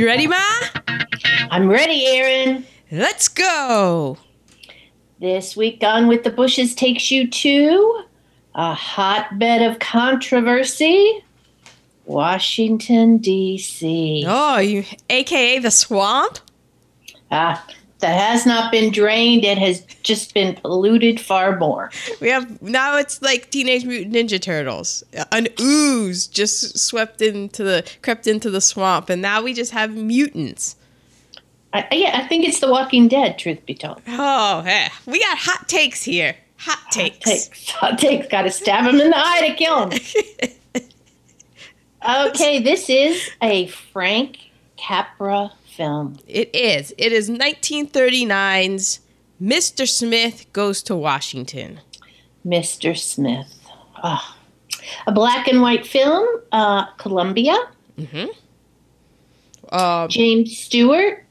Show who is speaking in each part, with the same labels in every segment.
Speaker 1: You ready, Ma?
Speaker 2: I'm ready, Aaron.
Speaker 1: Let's go.
Speaker 2: This week, Gone with the Bushes takes you to a hotbed of controversy Washington, D.C.
Speaker 1: Oh, you, aka the swamp?
Speaker 2: Ah, that has not been drained. It has just been polluted far more.
Speaker 1: We have now it's like Teenage Mutant Ninja Turtles. An ooze just swept into the crept into the swamp, and now we just have mutants.
Speaker 2: I, yeah, I think it's The Walking Dead. Truth be told,
Speaker 1: Oh, hey, we got hot takes here. Hot takes.
Speaker 2: takes hot takes. Got to stab him in the eye to kill him. Okay, this is a Frank Capra film.
Speaker 1: It is. It is 1939's Mr. Smith Goes to Washington.
Speaker 2: Mr. Smith. Ah. A black and white film, uh, Columbia.
Speaker 1: Um,
Speaker 2: James Stewart,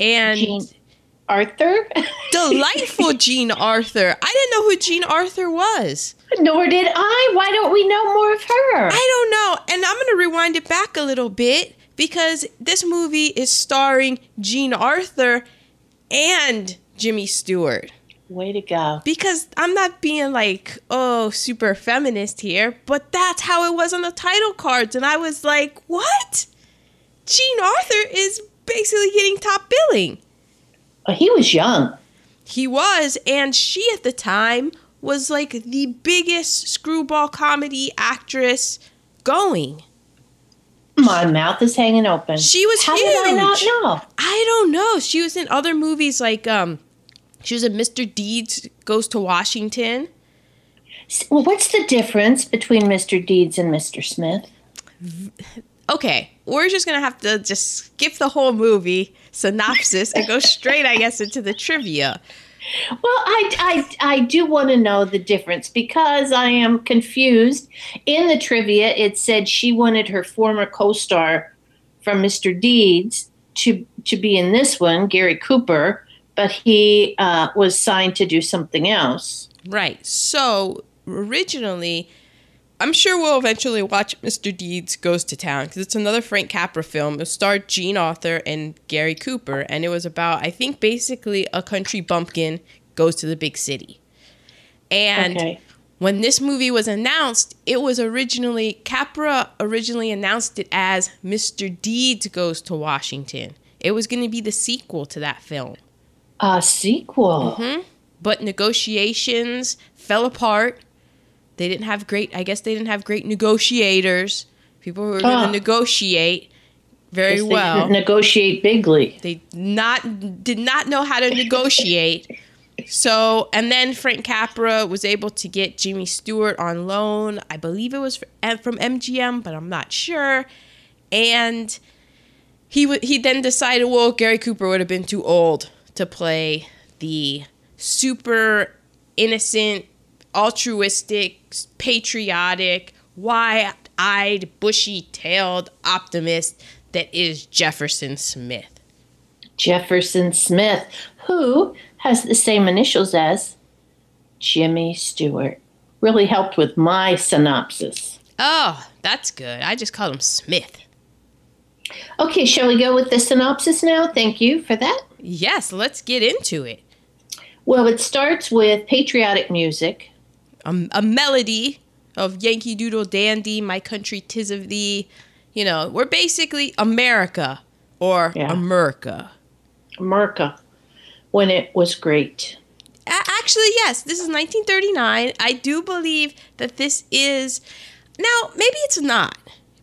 Speaker 1: and
Speaker 2: Jean Arthur.
Speaker 1: delightful Jean Arthur. I didn't know who Jean Arthur was.
Speaker 2: Nor did I. Why don't we know more of her?
Speaker 1: I don't know. And I'm going to rewind it back a little bit because this movie is starring Jean Arthur and Jimmy Stewart.
Speaker 2: Way to go.
Speaker 1: Because I'm not being like, oh, super feminist here, but that's how it was on the title cards. And I was like, what? Jean Arthur is basically getting top billing.
Speaker 2: He was young.
Speaker 1: He was, and she at the time was like the biggest screwball comedy actress going.
Speaker 2: My mouth is hanging open.
Speaker 1: She was
Speaker 2: How did I not know?
Speaker 1: I don't know. She was in other movies like um she was in Mr. Deeds Goes to Washington.
Speaker 2: Well, what's the difference between Mr. Deeds and Mr. Smith?
Speaker 1: Okay, we're just gonna have to just skip the whole movie synopsis and go straight, I guess, into the trivia.
Speaker 2: Well, I, I, I do want to know the difference because I am confused. In the trivia, it said she wanted her former co star from Mr. Deeds to, to be in this one, Gary Cooper, but he uh, was signed to do something else.
Speaker 1: Right. So originally, I'm sure we'll eventually watch Mr. Deeds Goes to Town because it's another Frank Capra film. It starred Jean Arthur and Gary Cooper, and it was about, I think, basically a country bumpkin goes to the big city. And
Speaker 2: Okay.
Speaker 1: when this movie was announced, it was originally, Capra originally announced it as Mr. Deeds Goes to Washington. It was going to be the sequel to that film.
Speaker 2: A sequel.
Speaker 1: Mm-hmm. but negotiations fell apart. They didn't have great, I guess they didn't have great negotiators. People who were going
Speaker 2: Ah.
Speaker 1: to negotiate very well.
Speaker 2: didn't negotiate bigly.
Speaker 1: They not did not know how to negotiate. So, and then Frank Capra was able to get Jimmy Stewart on loan. I believe it was from MGM, but I'm not sure. And he w- he then decided, well, Gary Cooper would have been too old to play the super innocent, altruistic, patriotic, wide-eyed, bushy-tailed optimist that is Jefferson Smith.
Speaker 2: Jefferson Smith, who has the same initials as Jimmy Stewart. Really helped with my synopsis.
Speaker 1: Oh, that's good. I just called him Smith.
Speaker 2: Okay, shall we go with the synopsis now? Thank you for that.
Speaker 1: Yes, let's get into it.
Speaker 2: Well, it starts with patriotic music.
Speaker 1: A, a melody of Yankee Doodle Dandy, My Country Tis of Thee. You know, we're basically America or
Speaker 2: Yeah.
Speaker 1: America.
Speaker 2: America, when it was great.
Speaker 1: A- actually, yes, this is 1939. I do believe that this is. Now, maybe it's not.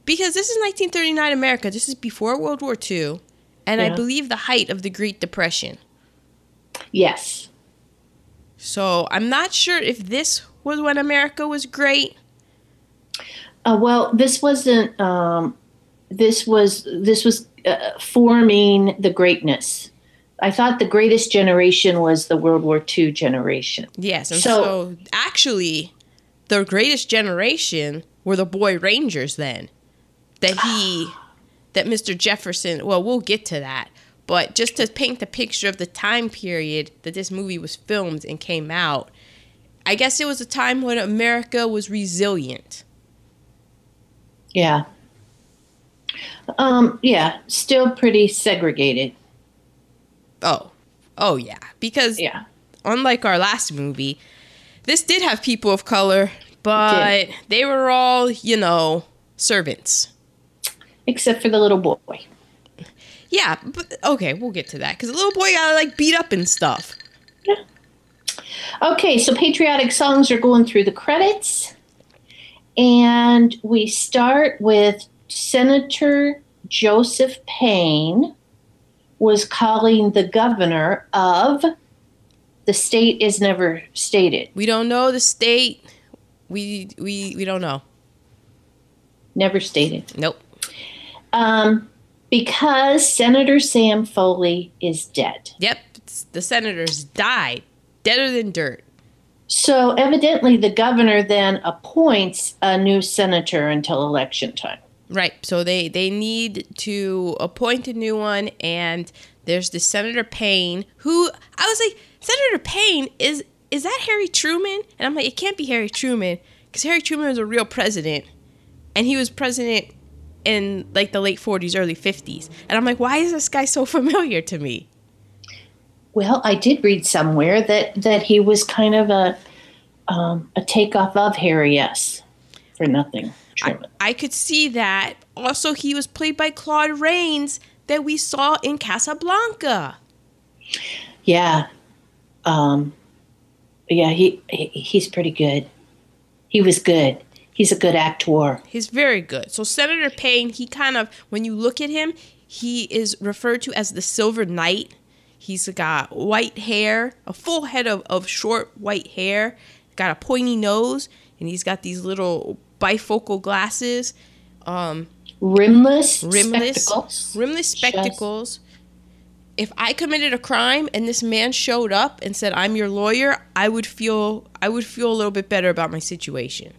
Speaker 1: Because this is 1939 America. This is before World War II. And I believe the height of the Great Depression.
Speaker 2: Yes.
Speaker 1: So I'm not sure if this was when America was great.
Speaker 2: Uh, well, this wasn't. Um, this was this was uh, forming the greatness. I thought the greatest generation was the World War II generation.
Speaker 1: Yes, so,
Speaker 2: So-
Speaker 1: actually, the greatest generation were the boy rangers then. That he, that Mr. Jefferson. Well, we'll get to that, but just to paint the picture of the time period that this movie was filmed and came out, I guess it was a time when America was resilient.
Speaker 2: Yeah. Um, yeah, still pretty segregated.
Speaker 1: Oh, oh yeah, because
Speaker 2: Yeah.
Speaker 1: unlike our last movie, this did have people of color, but they were all, you know, servants.
Speaker 2: Except for the little boy.
Speaker 1: Yeah, but okay, we'll get to that because the little boy got like beat up and stuff.
Speaker 2: Okay, so patriotic songs are going through the credits. And we start with Senator Joseph Payne was calling the governor of the state is never stated.
Speaker 1: We don't know the state. We we we don't know.
Speaker 2: Never stated.
Speaker 1: Nope.
Speaker 2: Um, because Senator Sam Foley is dead.
Speaker 1: Yep. The senators died, deader than dirt.
Speaker 2: So evidently the governor then appoints a new senator until election time.
Speaker 1: Right. So they they need to appoint a new one, and there's the Senator Payne, who I was like, Senator Payne is is that Harry Truman? And I'm like, it can't be Harry Truman because Harry Truman was a real president, and he was president in like the late 40s, early 50s. And I'm like, why is this guy so familiar to me?
Speaker 2: Well, I did read somewhere that that he was kind of a um, a takeoff of Harry S. For nothing, Truman.
Speaker 1: I could see that. Also, he was played by Claude Rains that we saw in Casablanca.
Speaker 2: yeah, um, yeah. He, he he's pretty good. He was good. He's a good actor.
Speaker 1: He's very good. So Senator Payne, he kind of, when you look at him, he is referred to as the Silver Knight. He's got white hair, a full head of, of short white hair, got a pointy nose, and he's got these little bifocal glasses, um,
Speaker 2: Rimless,
Speaker 1: rimless,
Speaker 2: spectacles.
Speaker 1: rimless spectacles. If I committed a crime and this man showed up and said, "I'm your lawyer," I would feel I would feel a little bit better about my situation.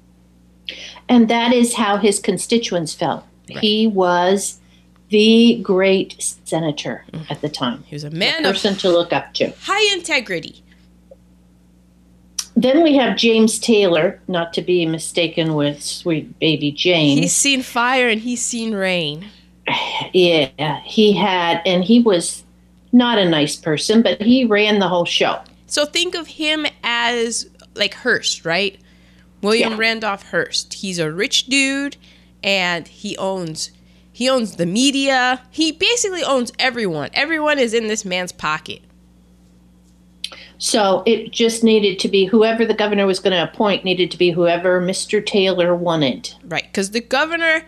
Speaker 2: And that is how his constituents felt.
Speaker 1: Right.
Speaker 2: He was the great senator mm-hmm. at the time.
Speaker 1: He was a
Speaker 2: A
Speaker 1: man of
Speaker 2: person to look up to.
Speaker 1: high integrity.
Speaker 2: Then we have James Taylor, not to be mistaken with sweet baby Jane.
Speaker 1: He's seen fire and he's seen rain.
Speaker 2: yeah, he had, and he was not a nice person, but he ran the whole show.
Speaker 1: So think of him as like Hearst, right? William
Speaker 2: Yeah.
Speaker 1: Randolph Hearst. He's a rich dude and he owns he owns the media. He basically owns everyone. Everyone is in this man's pocket.
Speaker 2: So it just needed to be whoever the governor was going to appoint needed to be whoever Mr. Taylor wanted.
Speaker 1: Right, cuz the governor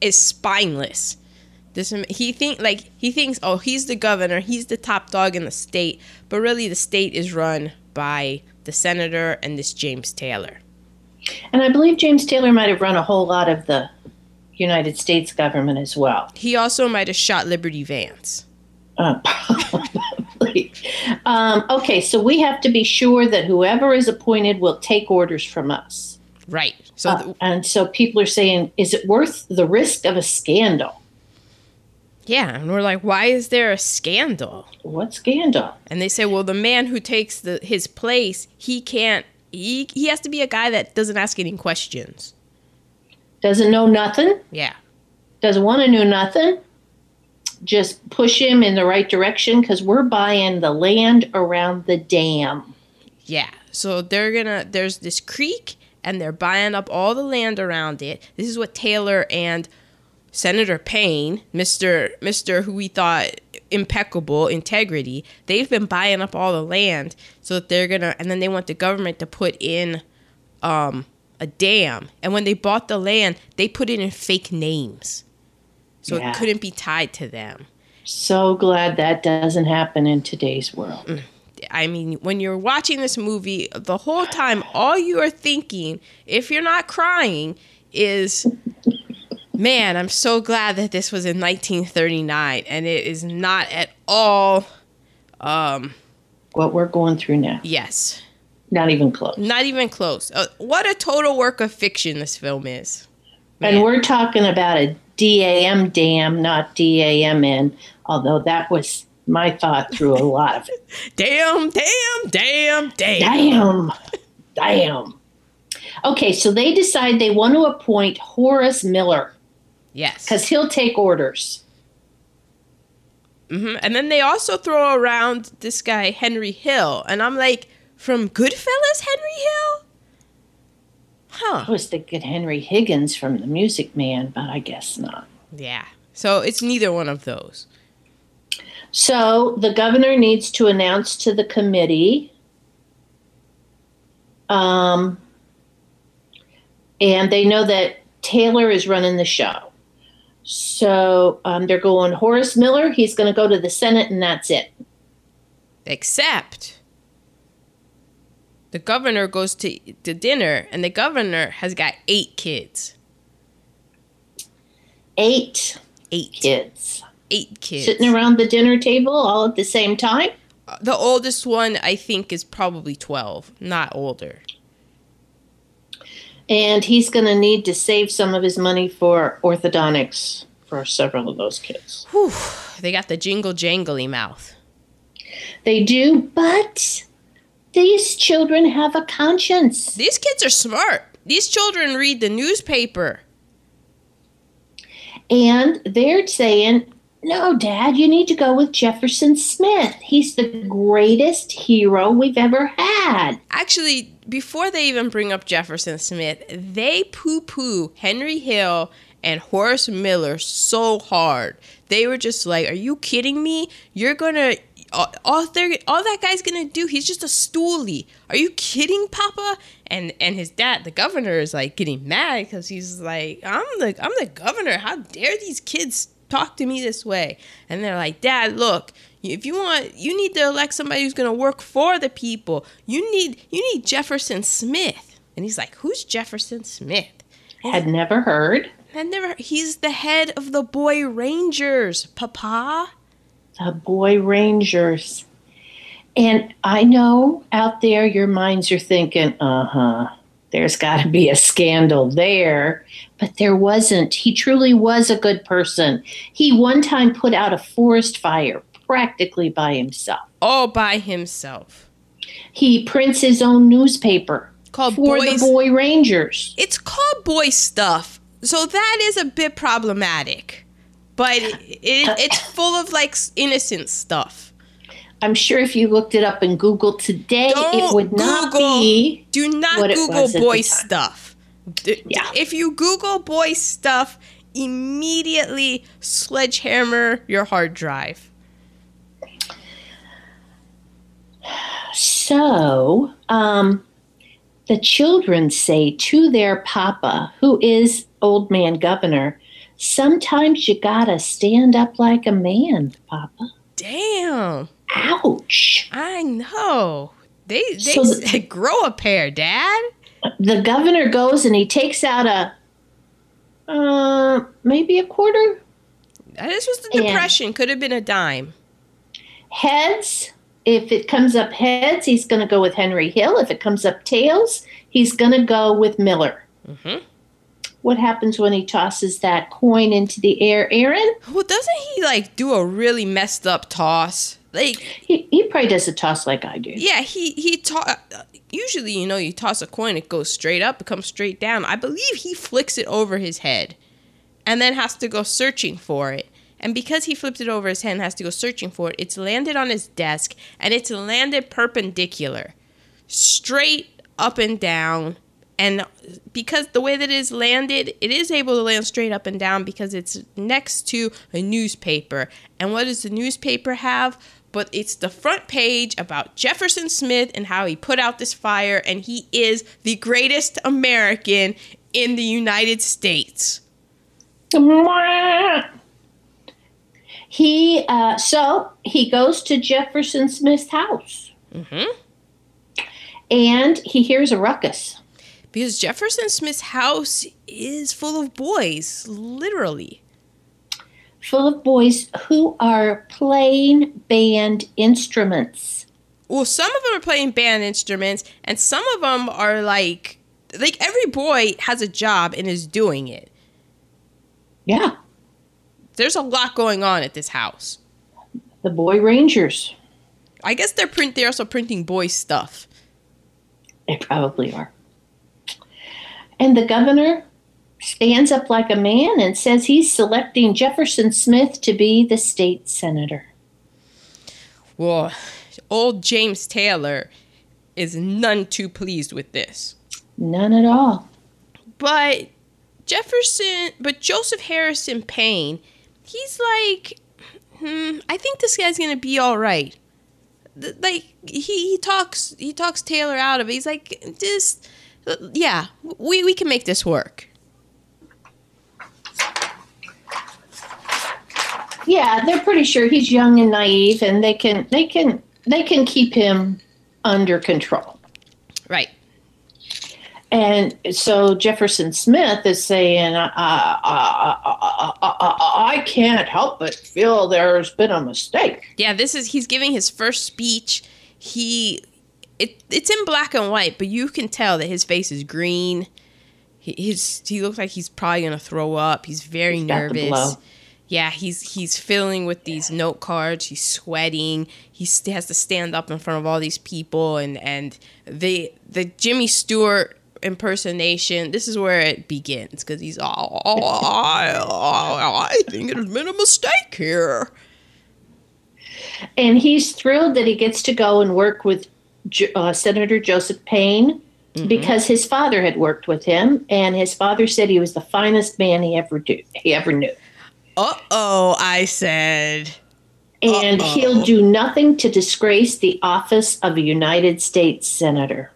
Speaker 1: is spineless. This he think like he thinks oh he's the governor, he's the top dog in the state, but really the state is run by the senator and this James Taylor.
Speaker 2: And I believe James Taylor might have run a whole lot of the United States government as well.
Speaker 1: He also might have shot Liberty Valance.
Speaker 2: Uh, probably. Um, okay, so we have to be sure that whoever is appointed will take orders from us.
Speaker 1: Right. So
Speaker 2: Uh, and so people are saying, is it worth the risk of a scandal?
Speaker 1: Yeah, and we're like, why is there a scandal?
Speaker 2: What scandal?
Speaker 1: And they say, well, the man who takes the his place, he can't. He he has to be a guy that doesn't ask any questions.
Speaker 2: Doesn't know nothing?
Speaker 1: Yeah,
Speaker 2: Doesn't want to know nothing? Just push him in the right direction because we're buying the land around the dam.
Speaker 1: yeah. So they're gonna. There's this creek, and they're buying up all the land around it. This is what Taylor and Senator Payne, Mister Mister, who we thought impeccable integrity, they've been buying up all the land so that they're gonna. And then they want the government to put in um, a dam. And when they bought the land, they put it in fake names. So
Speaker 2: Yeah.
Speaker 1: it couldn't be tied to them.
Speaker 2: So glad that doesn't happen in today's world.
Speaker 1: I mean, when you're watching this movie, the whole time, all you are thinking, if you're not crying, is, man, I'm so glad that this was in 1939. And it is not at all, um,
Speaker 2: What we're going through now.
Speaker 1: yes,
Speaker 2: Not even close.
Speaker 1: not even close. Uh, what a total work of fiction this film is.
Speaker 2: And we're talking about a DAM dam, not DAMN, although that was my thought through a lot of it.
Speaker 1: Damn, damn, damn, damn.
Speaker 2: Damn. Damn. Okay, so they decide they want to appoint Horace Miller
Speaker 1: Yes.
Speaker 2: because he'll take orders.
Speaker 1: hmm And then they also throw around this guy Henry Hill, and I'm like, from Goodfellas, Henry Hill? Huh.
Speaker 2: I was thinking Henry Higgins from The Music Man, but I guess not.
Speaker 1: Yeah. So it's neither one of those.
Speaker 2: So the governor needs to announce to the committee. Um, and they know that Taylor is running the show. So um, they're going Horace Miller. He's going to go to the Senate, and that's it.
Speaker 1: Except the governor goes to to dinner, and the governor has got eight kids.
Speaker 2: Eight
Speaker 1: Eight.
Speaker 2: kids
Speaker 1: Eight kids.
Speaker 2: sitting around the dinner table all at the same time.
Speaker 1: Uh, the oldest one, I think, is probably 12, not older.
Speaker 2: And he's going to need to save some of his money for orthodontics for several of those kids.
Speaker 1: Whew. They got the jingle jangly mouth.
Speaker 2: They do, but these children have a conscience.
Speaker 1: These kids are smart. These children read the newspaper.
Speaker 2: And they're saying, no, Dad, you need to go with Jefferson Smith. He's the greatest hero we've ever had.
Speaker 1: Actually, before they even bring up Jefferson Smith, they poo poo Henry Hill and Horace Miller so hard. They were just like, Are you kidding me? You're gonna. All, all, they're, all that guy's gonna do, he's just a stoolie. Are you kidding, Papa? And and his dad, the governor, is like getting mad because he's like, I'm the I'm the governor. How dare these kids talk to me this way? And they're like, Dad, look, if you want, you need to elect somebody who's gonna work for the people. You need you need Jefferson Smith. And he's like, Who's Jefferson Smith?
Speaker 2: Had never heard.
Speaker 1: I never. He's the head of the Boy Rangers, Papa.
Speaker 2: The Boy Rangers. And I know out there your minds are thinking, uh huh, there's got to be a scandal there. But there wasn't. He truly was a good person. He one time put out a forest fire practically by himself.
Speaker 1: All by himself.
Speaker 2: He prints his own newspaper
Speaker 1: Called
Speaker 2: for
Speaker 1: Boys.
Speaker 2: the Boy Rangers.
Speaker 1: it's called Boy Stuff, so that is a bit problematic. But it, it, it's full of like innocent stuff.
Speaker 2: I'm sure if you looked it up in Google today, it
Speaker 1: Don't
Speaker 2: would not
Speaker 1: Google-
Speaker 2: be.
Speaker 1: Do not
Speaker 2: it
Speaker 1: Google boy stuff.
Speaker 2: Yeah.
Speaker 1: If you Google boy stuff, immediately sledgehammer your hard drive.
Speaker 2: So, um, the children say to their papa, who is old man governor, sometimes you gotta stand up like a man, papa.
Speaker 1: Damn.
Speaker 2: Ouch.
Speaker 1: I know. They they
Speaker 2: So the-
Speaker 1: grow a pair, Dad.
Speaker 2: The governor goes and he takes out a, uh, maybe a quarter
Speaker 1: This was the
Speaker 2: Yeah.
Speaker 1: depression. Could have been a dime.
Speaker 2: heads. If it comes up heads, he's gonna go with Henry Hill. If it comes up tails, he's gonna go with Miller.
Speaker 1: hmm
Speaker 2: What happens when he tosses that coin into the air, Aaron?
Speaker 1: Well, doesn't he like do a really messed up toss? Like,
Speaker 2: He, he probably does a toss like I do.
Speaker 1: yeah, he he to- uh, Usually, you know, you toss a coin, it goes straight up, it comes straight down. I believe he flicks it over his head, and then has to go searching for it. And because he flipped it over his head and has to go searching for it, it's landed on his desk, and it's landed perpendicular, straight up and down. And because the way that it is landed, it is able to land straight up and down because it's next to a newspaper. And what does the newspaper have? But it's the front page about Jefferson Smith and how he put out this fire, and he is the greatest American in the United States.
Speaker 2: He uh, so he goes to Jefferson Smith's house
Speaker 1: hmm
Speaker 2: and he hears a ruckus.
Speaker 1: Because Jefferson Smith's house is full of boys, literally.
Speaker 2: Full of boys who are playing band instruments.
Speaker 1: Well, some of them are playing band instruments, and some of them are like, like every boy has a job and is doing it.
Speaker 2: Yeah,
Speaker 1: There's a lot going on at this house.
Speaker 2: the Boy Rangers.
Speaker 1: I guess they're print. They're also printing boy stuff.
Speaker 2: They probably are. And the governor stands up like a man and says he's selecting Jefferson Smith to be the state senator.
Speaker 1: Well, old James Taylor is none too pleased with this.
Speaker 2: None at all.
Speaker 1: But Jefferson, but Joseph Harrison Payne, he's like, hmm, I think this guy's gonna be all right. Like he, he talks he talks Taylor out of it. He's like, just yeah, we we can make this work.
Speaker 2: Yeah, they're pretty sure he's young and naive, and they can they can they can keep him under control.
Speaker 1: Right.
Speaker 2: And so Jefferson Smith is saying, uh, uh, uh, uh, uh, uh, I can't help but feel there's been a mistake.
Speaker 1: Yeah, this is he's giving his first speech. He it it's in black and white, but you can tell that his face is green. He, his he looks like he's probably gonna throw up. He's very
Speaker 2: He's got the
Speaker 1: nervous.
Speaker 2: blow.
Speaker 1: Yeah, he's he's filling with these note cards. He's sweating. He st- has to stand up in front of all these people, and and the the Jimmy Stewart impersonation. This is where it begins because he's all. Oh, I, I think it has been a mistake here.
Speaker 2: And he's thrilled that he gets to go and work with Jo- uh, Senator Joseph Payne because his father had worked with him, and his father said he was the finest man he ever do he ever knew.
Speaker 1: Uh oh, I said.
Speaker 2: And
Speaker 1: Uh-oh.
Speaker 2: he'll do nothing to disgrace the office of a United States senator.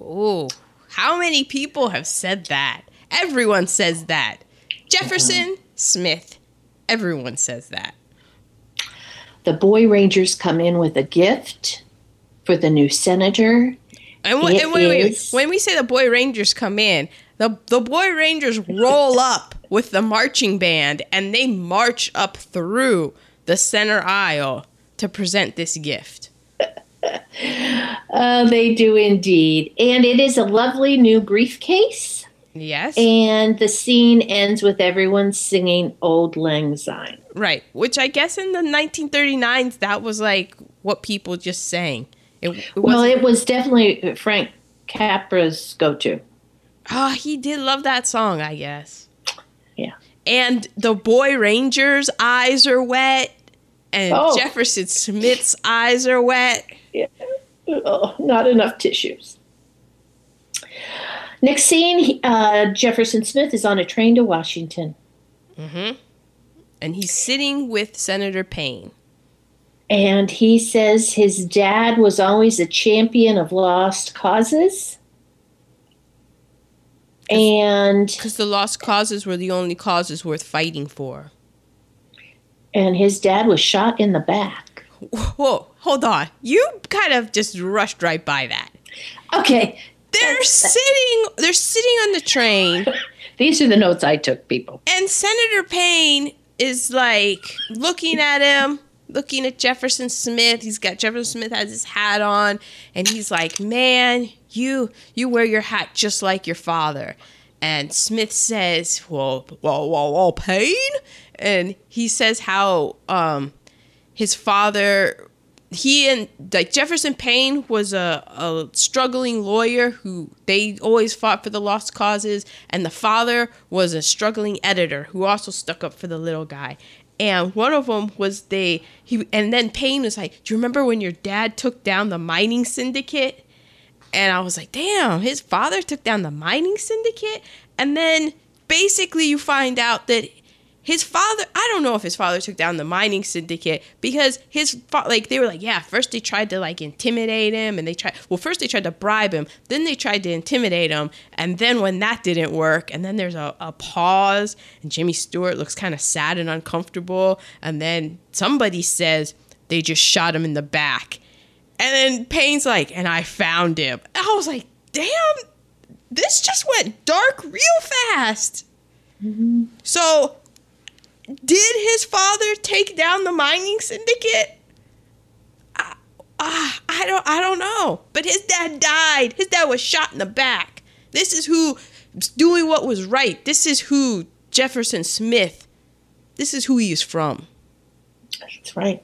Speaker 1: Oh, how many people have said that? Everyone says that. Jefferson, Smith, everyone says that.
Speaker 2: The boy rangers come in with a gift for the new senator.
Speaker 1: And, and wait, wait, wait. when we say the boy rangers come in, the the boy rangers roll up with the marching band and they march up through the center aisle to present this gift.
Speaker 2: Uh, they do indeed. And it is a lovely new briefcase.
Speaker 1: Yes.
Speaker 2: And the scene ends with everyone singing Auld Lang Syne.
Speaker 1: right. Which I guess in the 1939s that was like what people just sang. It, it
Speaker 2: Well, it was definitely Frank Capra's go to.
Speaker 1: Oh, he did love that song, I guess.
Speaker 2: Yeah.
Speaker 1: And the boy Ranger's eyes are wet, and
Speaker 2: Oh.
Speaker 1: Jefferson Smith's eyes are wet. Yeah.
Speaker 2: Oh, not enough tissues. Next scene uh, Jefferson Smith is on a train to Washington.
Speaker 1: And he's sitting with Senator Payne.
Speaker 2: And he says his dad was always a champion of lost causes. And
Speaker 1: Because the lost causes were the only causes worth fighting for.
Speaker 2: and his dad was shot in the back.
Speaker 1: Whoa, hold on. You kind of just rushed right by that.
Speaker 2: Okay,
Speaker 1: They're sitting they're sitting on the train
Speaker 2: these are the notes I took, people.
Speaker 1: and Senator Payne is like looking at him, looking at Jefferson Smith. He's got Jefferson Smith has his hat on, and he's like, "Man, you you wear your hat just like your father." And Smith says, "Well, well, well, well Payne," and he says how um his father he and like Jefferson Payne was a, a struggling lawyer who they always fought for the lost causes, and the father was a struggling editor who also stuck up for the little guy. And one of them was they he and then Payne was like, "Do you remember when your dad took down the mining syndicate?" And I was like, "Damn, his father took down the mining syndicate." And then basically you find out that his father i don't know if his father took down the mining syndicate because his fa- like they were like yeah first they tried to like intimidate him and they tried well first they tried to bribe him then they tried to intimidate him and then when that didn't work and then there's a, a pause and jimmy stewart looks kind of sad and uncomfortable and then somebody says they just shot him in the back. And then payne's like and i found him. And i was like damn this just went dark real fast. Mm-hmm. So did his father take down the mining syndicate? Ah, ah, I don't I don't know. But his dad died. His dad was shot in the back. This is who doing what was right. This is who Jefferson Smith. This is who he is from.
Speaker 2: That's right.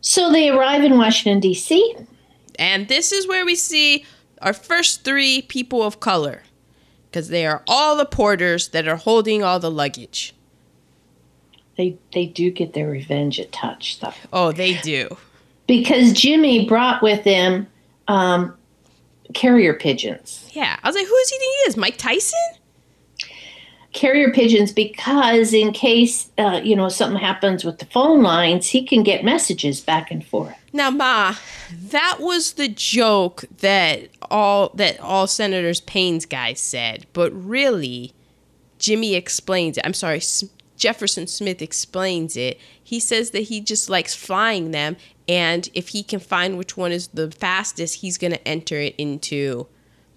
Speaker 2: So they arrive in Washington, D.C.
Speaker 1: And this is where we see our first three people of color because they are all the porters that are holding all the luggage.
Speaker 2: They they do get their revenge at touch though.
Speaker 1: Oh, they do.
Speaker 2: Because Jimmy brought with him um, carrier pigeons.
Speaker 1: Yeah, I was like, who is he think he is? Mike Tyson?
Speaker 2: Carrier pigeons because in case uh, you know something happens with the phone lines, he can get messages back and forth.
Speaker 1: Now, Ma, that was the joke that all that all Senators Payne's guys said, but really, Jimmy explains it. I'm sorry, S- Jefferson Smith explains it. He says that he just likes flying them, and if he can find which one is the fastest, he's gonna enter it into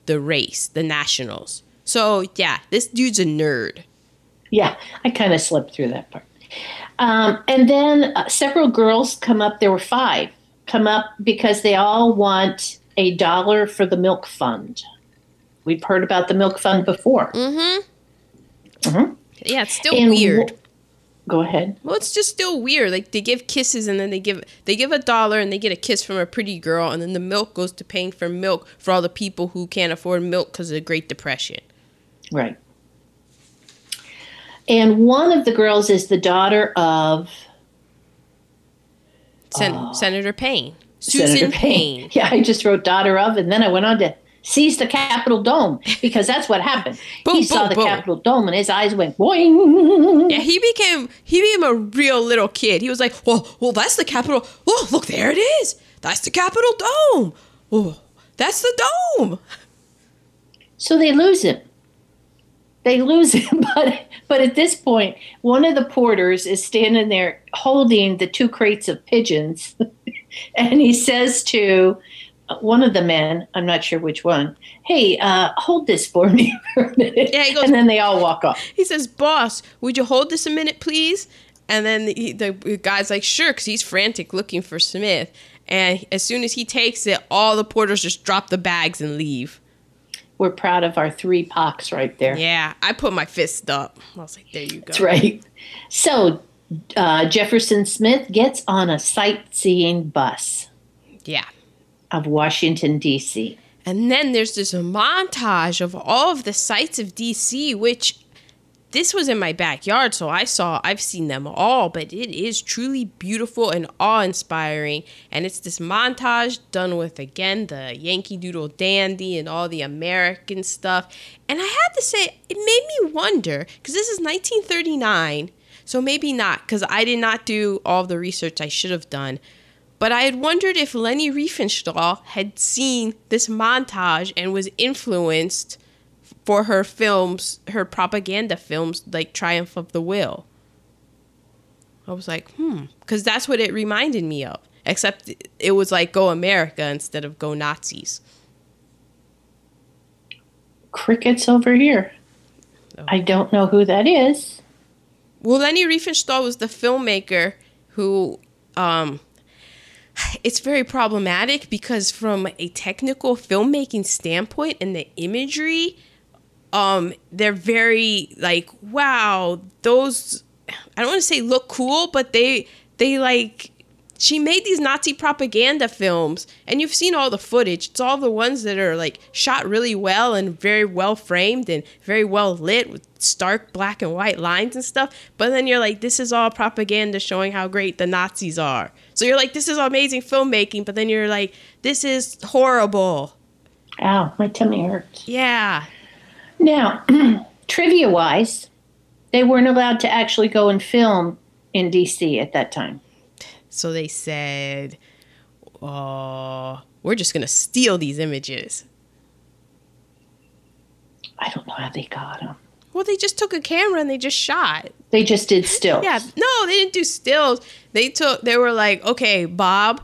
Speaker 1: the race, the nationals. So yeah, this dude's a nerd.
Speaker 2: Yeah, I kind of slipped through that part. Um, and then uh, several girls come up. There were five come up because they all want a dollar for the milk fund. We've heard about the milk fund before.
Speaker 1: Mm-hmm.
Speaker 2: Mm-hmm.
Speaker 1: Yeah, it's still
Speaker 2: And
Speaker 1: weird.
Speaker 2: Go ahead.
Speaker 1: Well, it's just still weird. Like they give kisses and then they give they give a dollar and they get a kiss from a pretty girl and then the milk goes to paying for milk for all the people who can't afford milk because of the Great Depression.
Speaker 2: Right. And one of the girls is the daughter of
Speaker 1: Sen- Senator Payne, Susan
Speaker 2: Senator
Speaker 1: Payne.
Speaker 2: Payne. Yeah, I just wrote daughter of, and then I went on to seize the Capitol Dome because that's what happened.
Speaker 1: Boom,
Speaker 2: he saw the
Speaker 1: boom.
Speaker 2: Capitol Dome and his eyes went boing.
Speaker 1: Yeah, he became he became a real little kid. He was like, "Well, well, that's the Capitol. Oh, look, there it is. That's the Capitol Dome. Oh, that's the dome."
Speaker 2: So they lose him. They lose him, but but at this point, one of the porters is standing there holding the two crates of pigeons, and he says to one of the men, I'm not sure which one, "Hey, uh, hold this for me for a minute,"
Speaker 1: Yeah, he goes-
Speaker 2: and then they all walk off.
Speaker 1: He says, "Boss, would you hold this a minute, please?" And then the, the guy's like, "Sure," because he's frantic looking for Smith. And as soon as he takes it, all the porters just drop the bags and leave.
Speaker 2: We're proud of our three pox right there.
Speaker 1: Yeah, I put my fist up. I was like, "There you go."
Speaker 2: That's right. So uh, Jefferson Smith gets on a sightseeing bus
Speaker 1: Yeah.
Speaker 2: of Washington D.C.
Speaker 1: And then there's this montage of all of the sights of DC, which this was in my backyard, so I saw, I've seen them all, but it is truly beautiful and awe inspiring. And it's this montage done with, again, the Yankee Doodle Dandy and all the American stuff. And I have to say, it made me wonder, because this is 1939, so maybe not, because I did not do all the research I should have done. But I had wondered if Leni Riefenstahl had seen this montage and was influenced for her films, her propaganda films, like Triumph of the Will. I was like, hmm, because that's what it reminded me of. Except it was like Go America instead of Go Nazis.
Speaker 2: Crickets over here.
Speaker 1: Oh.
Speaker 2: I don't know who that is.
Speaker 1: Well, Leni Riefenstahl was the filmmaker who, um, it's very problematic because from a technical filmmaking standpoint and the imagery, um, they're very like, wow, those, I don't want to say look cool, but they, they like, she made these Nazi propaganda films, and you've seen all the footage. It's all the ones that are like shot really well and very well framed and very well lit with stark black and white lines and stuff. But then you're like, this is all propaganda showing how great the Nazis are. So you're like, this is amazing filmmaking, but then you're like, this is horrible.
Speaker 2: Ow, my tummy hurts.
Speaker 1: Yeah.
Speaker 2: Now, trivia wise, they weren't allowed to actually go and film in D.C. at that time.
Speaker 1: So they said, oh, we're just going to steal these images.
Speaker 2: I don't know how they got them.
Speaker 1: Well, they just took a camera and they just shot.
Speaker 2: They just did stills.
Speaker 1: Yeah, no, they didn't do stills. They took. They were like, okay, Bob,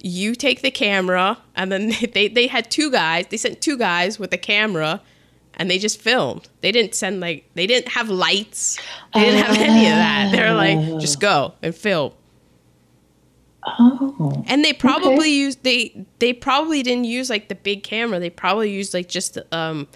Speaker 1: you take the camera, and then they they had two guys. They sent two guys with a camera, and they just filmed. They didn't send like they didn't have lights. They didn't have any of that. They were like, oh. just go and film.
Speaker 2: Oh.
Speaker 1: And they probably
Speaker 2: Okay.
Speaker 1: used they they probably didn't use like the big camera. They probably used like just um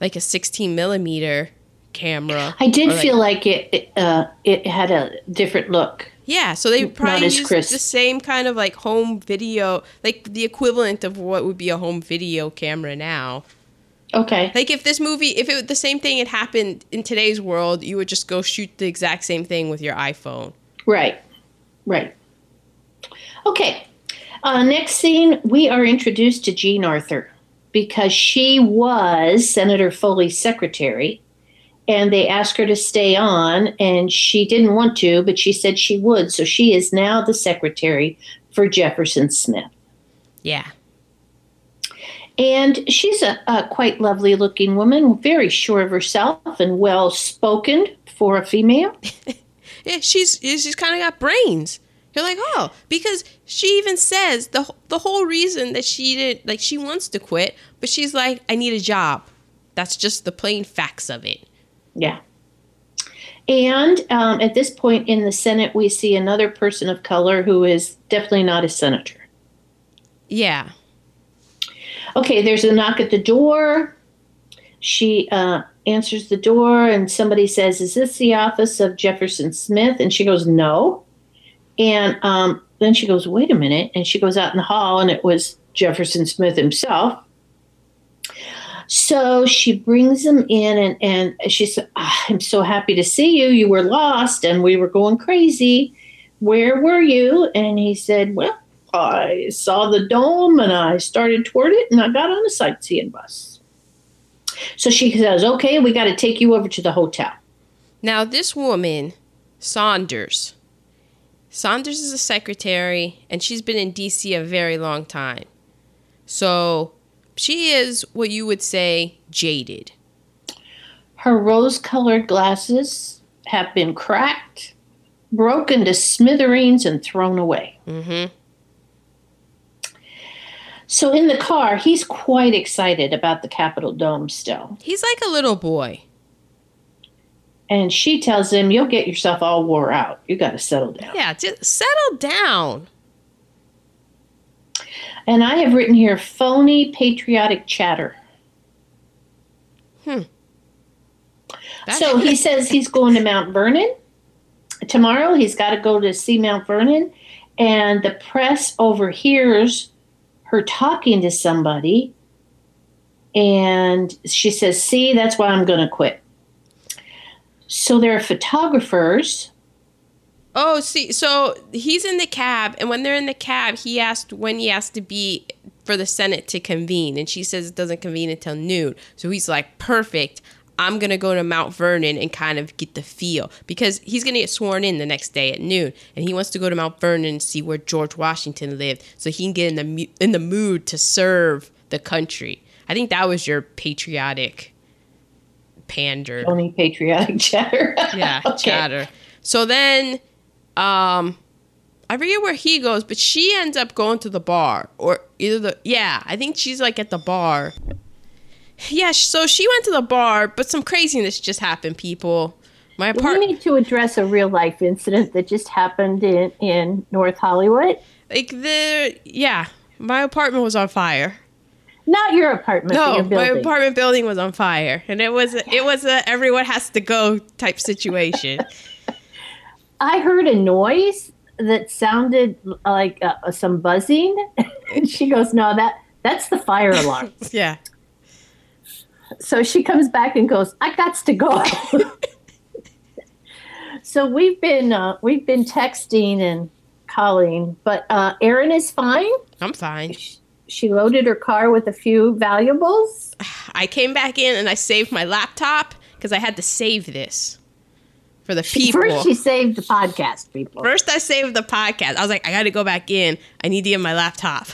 Speaker 1: like a 16 millimeter camera.
Speaker 2: I did
Speaker 1: like-
Speaker 2: feel like it it, uh, it had a different look.
Speaker 1: Yeah, so they probably used
Speaker 2: crisp.
Speaker 1: the same kind of like home video, like the equivalent of what would be a home video camera now.
Speaker 2: Okay.
Speaker 1: Like if this movie, if it the same thing had happened in today's world, you would just go shoot the exact same thing with your iPhone.
Speaker 2: Right. Right. Okay. Uh, next scene, we are introduced to Jean Arthur because she was Senator Foley's secretary, and they asked her to stay on, and she didn't want to, but she said she would. So she is now the secretary for Jefferson Smith.
Speaker 1: Yeah.
Speaker 2: And she's a, a quite lovely looking woman, very sure of herself and well spoken for a female.
Speaker 1: Yeah, she's she's kind of got brains. You're like, oh, because she even says the the whole reason that she did like she wants to quit, but she's like, I need a job. That's just the plain facts of it.
Speaker 2: Yeah. And um, at this point in the Senate, we see another person of color who is definitely not a senator.
Speaker 1: Yeah.
Speaker 2: Okay, there's a knock at the door. She uh, answers the door, and somebody says, Is this the office of Jefferson Smith? And she goes, No. And um, then she goes, Wait a minute. And she goes out in the hall, and it was Jefferson Smith himself. So she brings him in, and, and she said, "Ah, I'm so happy to see you. You were lost, and we were going crazy. Where were you? And he said, Well, I saw the dome and I started toward it and I got on a sightseeing bus. So she says, Okay, we got to take you over to the hotel.
Speaker 1: Now this woman, Saunders. Saunders is a secretary, and she's been in DC a very long time. So she is what you would say jaded.
Speaker 2: Her rose colored glasses have been cracked, broken to smithereens, and thrown away.
Speaker 1: Mm-hmm.
Speaker 2: So in the car, he's quite excited about the Capitol Dome still.
Speaker 1: He's like a little boy.
Speaker 2: And she tells him, You'll get yourself all wore out. You got to settle down.
Speaker 1: Yeah, just settle down.
Speaker 2: And I have written here phony patriotic chatter. Hmm.
Speaker 1: That-
Speaker 2: So he says he's going to Mount Vernon tomorrow. He's got to go to see Mount Vernon. And the press overhears her talking to somebody. And she says, See, that's why I'm going to quit. So there are photographers.
Speaker 1: Oh, see, so he's in the cab, and when they're in the cab, he asked when he has to be for the Senate to convene, and she says it doesn't convene until noon. So he's like, perfect. I'm gonna go to Mount Vernon and kind of get the feel because he's gonna get sworn in the next day at noon, and he wants to go to Mount Vernon and see where George Washington lived, so he can get in the in the mood to serve the country. I think that was your patriotic pander
Speaker 2: Only patriotic chatter.
Speaker 1: yeah,
Speaker 2: Okay.
Speaker 1: chatter. So then, um, I forget where he goes, but she ends up going to the bar, or either the yeah, I think she's like at the bar. Yeah, so she went to the bar, but some craziness just happened. People, my
Speaker 2: We
Speaker 1: apartment,
Speaker 2: need to address a real life incident that just happened in, in North Hollywood.
Speaker 1: like the yeah, my apartment was on fire.
Speaker 2: Not your apartment,
Speaker 1: No,
Speaker 2: your
Speaker 1: my apartment building was on fire, and it was it was a everyone has to go type situation.
Speaker 2: I heard a noise that sounded like uh, some buzzing, and she goes, "No, that that's the fire alarm."
Speaker 1: yeah.
Speaker 2: so she comes back and goes, "I got to go." so we've been uh, we've been texting and calling, but uh, Erin is fine.
Speaker 1: I'm fine.
Speaker 2: She loaded her car with a few valuables.
Speaker 1: I came back in and I saved my laptop because I had to save this for the people.
Speaker 2: First, she saved the podcast people.
Speaker 1: First, I saved the podcast. I was like, I got to go back in. I need to get my laptop.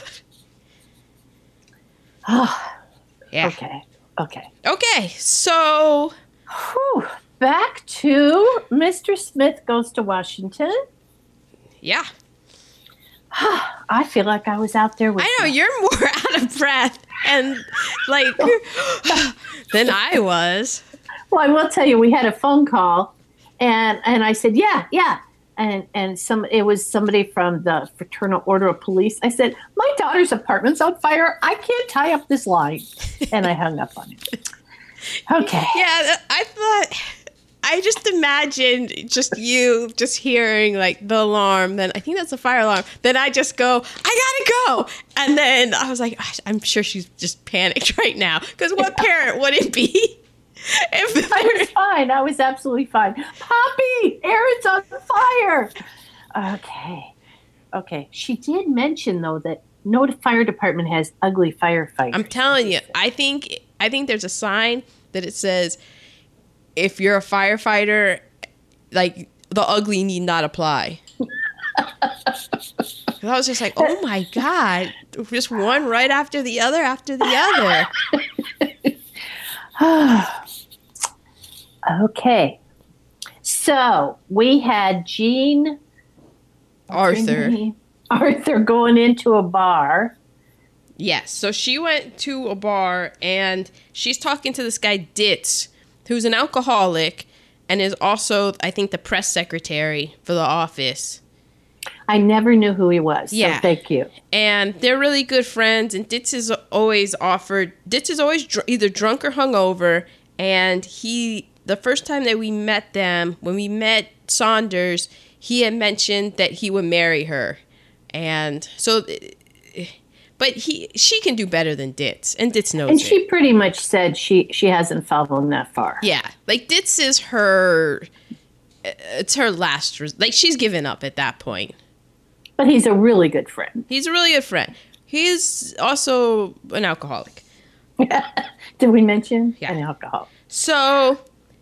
Speaker 1: Oh yeah.
Speaker 2: Okay. Okay.
Speaker 1: Okay. So,
Speaker 2: Whew. Back to Mr. Smith goes to Washington.
Speaker 1: yeah.
Speaker 2: I feel like I was out there with
Speaker 1: I know
Speaker 2: you.
Speaker 1: you're more out of breath and like than I was.
Speaker 2: Well, I will tell you, we had a phone call, and and I said, yeah, yeah, and and some it was somebody from the Fraternal Order of Police. I said, my daughter's apartment's on fire. I can't tie up this line, and I hung up on him. Okay.
Speaker 1: Yeah, I thought I just imagined just you just hearing like the alarm. Then I think that's a fire alarm. Then I just go, I gotta go. And then I was like, I'm sure she's just panicked right now. Because what parent would it be? If
Speaker 2: I was fine. I was absolutely fine. Poppy, Aaron's on the fire. Okay. Okay. She did mention though that no fire department has ugly firefighters.
Speaker 1: I'm telling you, I think I think there's a sign that it says if you're a firefighter, like the ugly need not apply. I was just like, oh my god, just one right after the other after the other.
Speaker 2: okay. So we had Jean
Speaker 1: Arthur.
Speaker 2: Arthur going into a bar.
Speaker 1: Yes. So she went to a bar and she's talking to this guy Diz, who's an alcoholic and is also, I think, the press secretary for the office.
Speaker 2: I never knew who he was. Yeah. So thank you.
Speaker 1: And they're really good friends. And Diz is always offered. Diz is always dr- either drunk or hungover. And he, the first time that we met them, when we met Saunders, he had mentioned that he would marry her. And so but he she can do better than Diz, and Diz knows.
Speaker 2: And she
Speaker 1: it.
Speaker 2: pretty much said she she hasn't fallen that far.
Speaker 1: Yeah, like Diz is her. Uh, it's her last. Like she's given up at that point.
Speaker 2: But he's a really good friend.
Speaker 1: He's a really good friend. He's also an alcoholic.
Speaker 2: Did we mention? Yeah, an alcoholic.
Speaker 1: So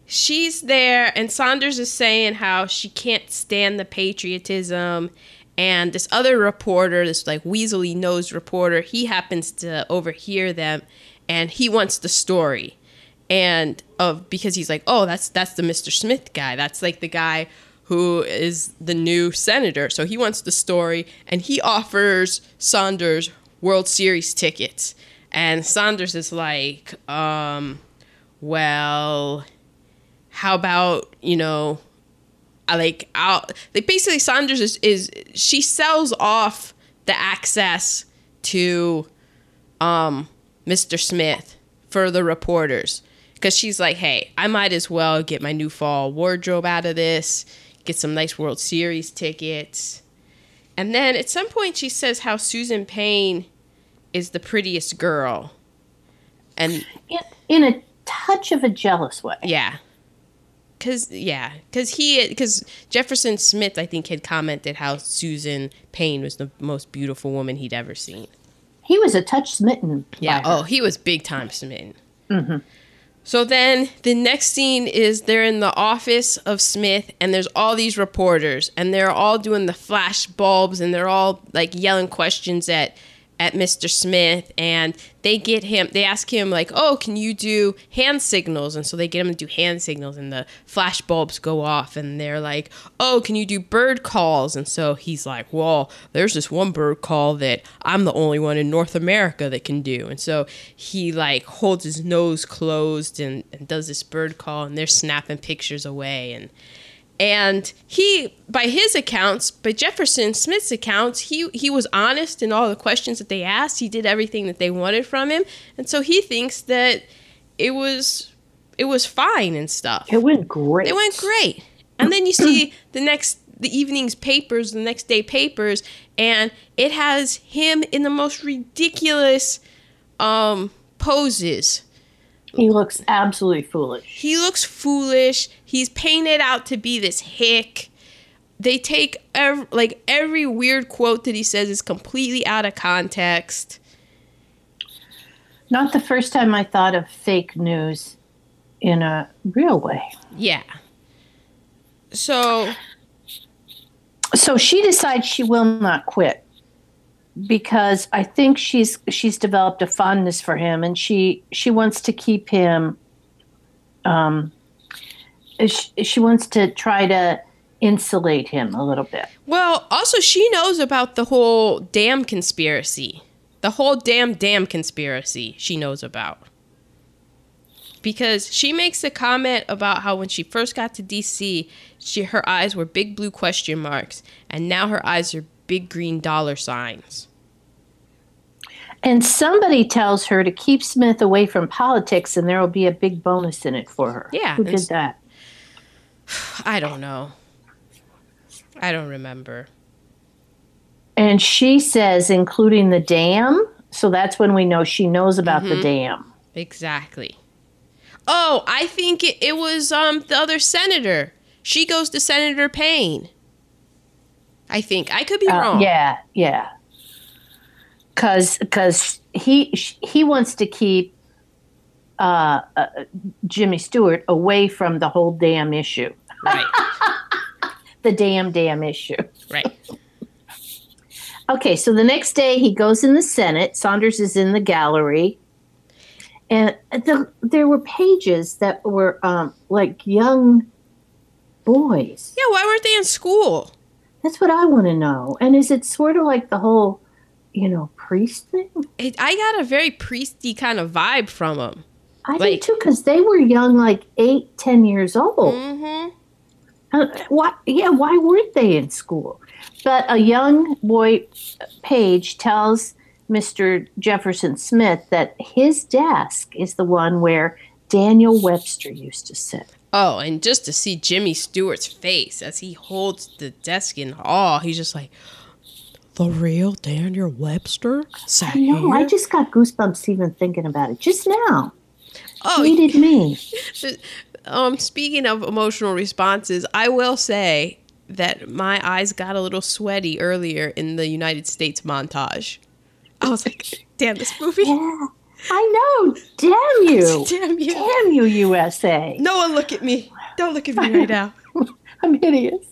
Speaker 1: she's there, and Saunders is saying how she can't stand the patriotism and this other reporter, this like weaselly nosed reporter, he happens to overhear them and he wants the story. And of because he's like, oh, that's that's the Mr. Smith guy. That's like the guy who is the new senator. So he wants the story and he offers Saunders World Series tickets. And Saunders is like, um, well, how about, you know, like out like basically Saunders is, is she sells off the access to um Mr. Smith for the reporters because she's like, hey, I might as well get my new fall wardrobe out of this, get some nice World Series tickets. And then at some point she says how Susan Paine is the prettiest girl. And
Speaker 2: in, in a touch of a jealous way.
Speaker 1: Yeah because yeah, because he because Jefferson Smith I think had commented how Susan Paine was the most beautiful woman he'd ever seen.
Speaker 2: He was a touch smitten.
Speaker 1: Yeah. Oh, he was big time smitten. Mm-hmm. So then the next scene is they're in the office of Smith and there's all these reporters and they're all doing the flash bulbs and they're all like yelling questions at at Mr. Smith and they get him they ask him like oh can you do hand signals and so they get him to do hand signals and the flash bulbs go off and they're like oh can you do bird calls and so he's like well there's this one bird call that i'm the only one in north america that can do and so he like holds his nose closed and, and does this bird call and they're snapping pictures away and and he by his accounts by jefferson smith's accounts he he was honest in all the questions that they asked. He did everything that they wanted from him. And so he thinks that it was it was fine and stuff.
Speaker 2: It went great.
Speaker 1: It went great. And then you see the next the evening's papers the next day papers and it has him in the most ridiculous um poses.
Speaker 2: He looks absolutely foolish.
Speaker 1: He looks foolish. He's painted out to be this hick. They take every, like every weird quote that he says is completely out of context.
Speaker 2: Not the first time I thought of fake news in a real way.
Speaker 1: Yeah. So
Speaker 2: so she decides she will not quit because I think she's she's developed a fondness for him, and she she wants to keep him. Um, she, she wants to try to insulate him a little bit.
Speaker 1: Well, also she knows about the whole damn conspiracy, the whole damn damn conspiracy. She knows about because she makes a comment about how when she first got to DC, she her eyes were big blue question marks, and now her eyes are big green dollar signs.
Speaker 2: And somebody tells her to keep Smith away from politics and there will be a big bonus in it for her.
Speaker 1: Yeah,
Speaker 2: Who did that?
Speaker 1: I don't know. I don't remember.
Speaker 2: And she says, including the dam. So that's when we know she knows about
Speaker 1: Mm-hmm.
Speaker 2: the dam.
Speaker 1: Exactly. Oh, I think it, it was um the other senator. She goes to Senator Paine. I think I could be
Speaker 2: Uh,
Speaker 1: wrong.
Speaker 2: yeah, yeah. Cause, cause he he wants to keep uh, uh, Jimmy Stewart away from the whole damn issue,
Speaker 1: Right.
Speaker 2: the damn damn issue.
Speaker 1: Right.
Speaker 2: Okay, so the next day he goes in the Senate. Saunders is in the gallery, and the, there were pages that were um, like young boys.
Speaker 1: Yeah. Why weren't they in school?
Speaker 2: That's what I want to know. And is it sort of like the whole, you know, priest thing?
Speaker 1: It, I got a very priesty kind of vibe from them.
Speaker 2: I
Speaker 1: Like-
Speaker 2: did too, because they were young, like eight, ten years old.
Speaker 1: Mm-hmm.
Speaker 2: Uh, why? Yeah, why weren't they in school? But a young boy, Page, tells Mr. Jefferson Smith that his desk is the one where Daniel Webster used to sit.
Speaker 1: Oh, and just to see Jimmy Stewart's face as he holds the desk in awe, he's just like, the real Daniel Webster sat
Speaker 2: I know. I just got goosebumps even thinking about it just now.
Speaker 1: oh,
Speaker 2: Tweeted me.
Speaker 1: um, speaking of emotional responses, I will say that my eyes got a little sweaty earlier in the United States montage. I was like, damn, this movie.
Speaker 2: Yeah, I know. Damn you.
Speaker 1: Damn you.
Speaker 2: Damn you, USA.
Speaker 1: No one look at me. Don't look at me right now.
Speaker 2: I'm hideous.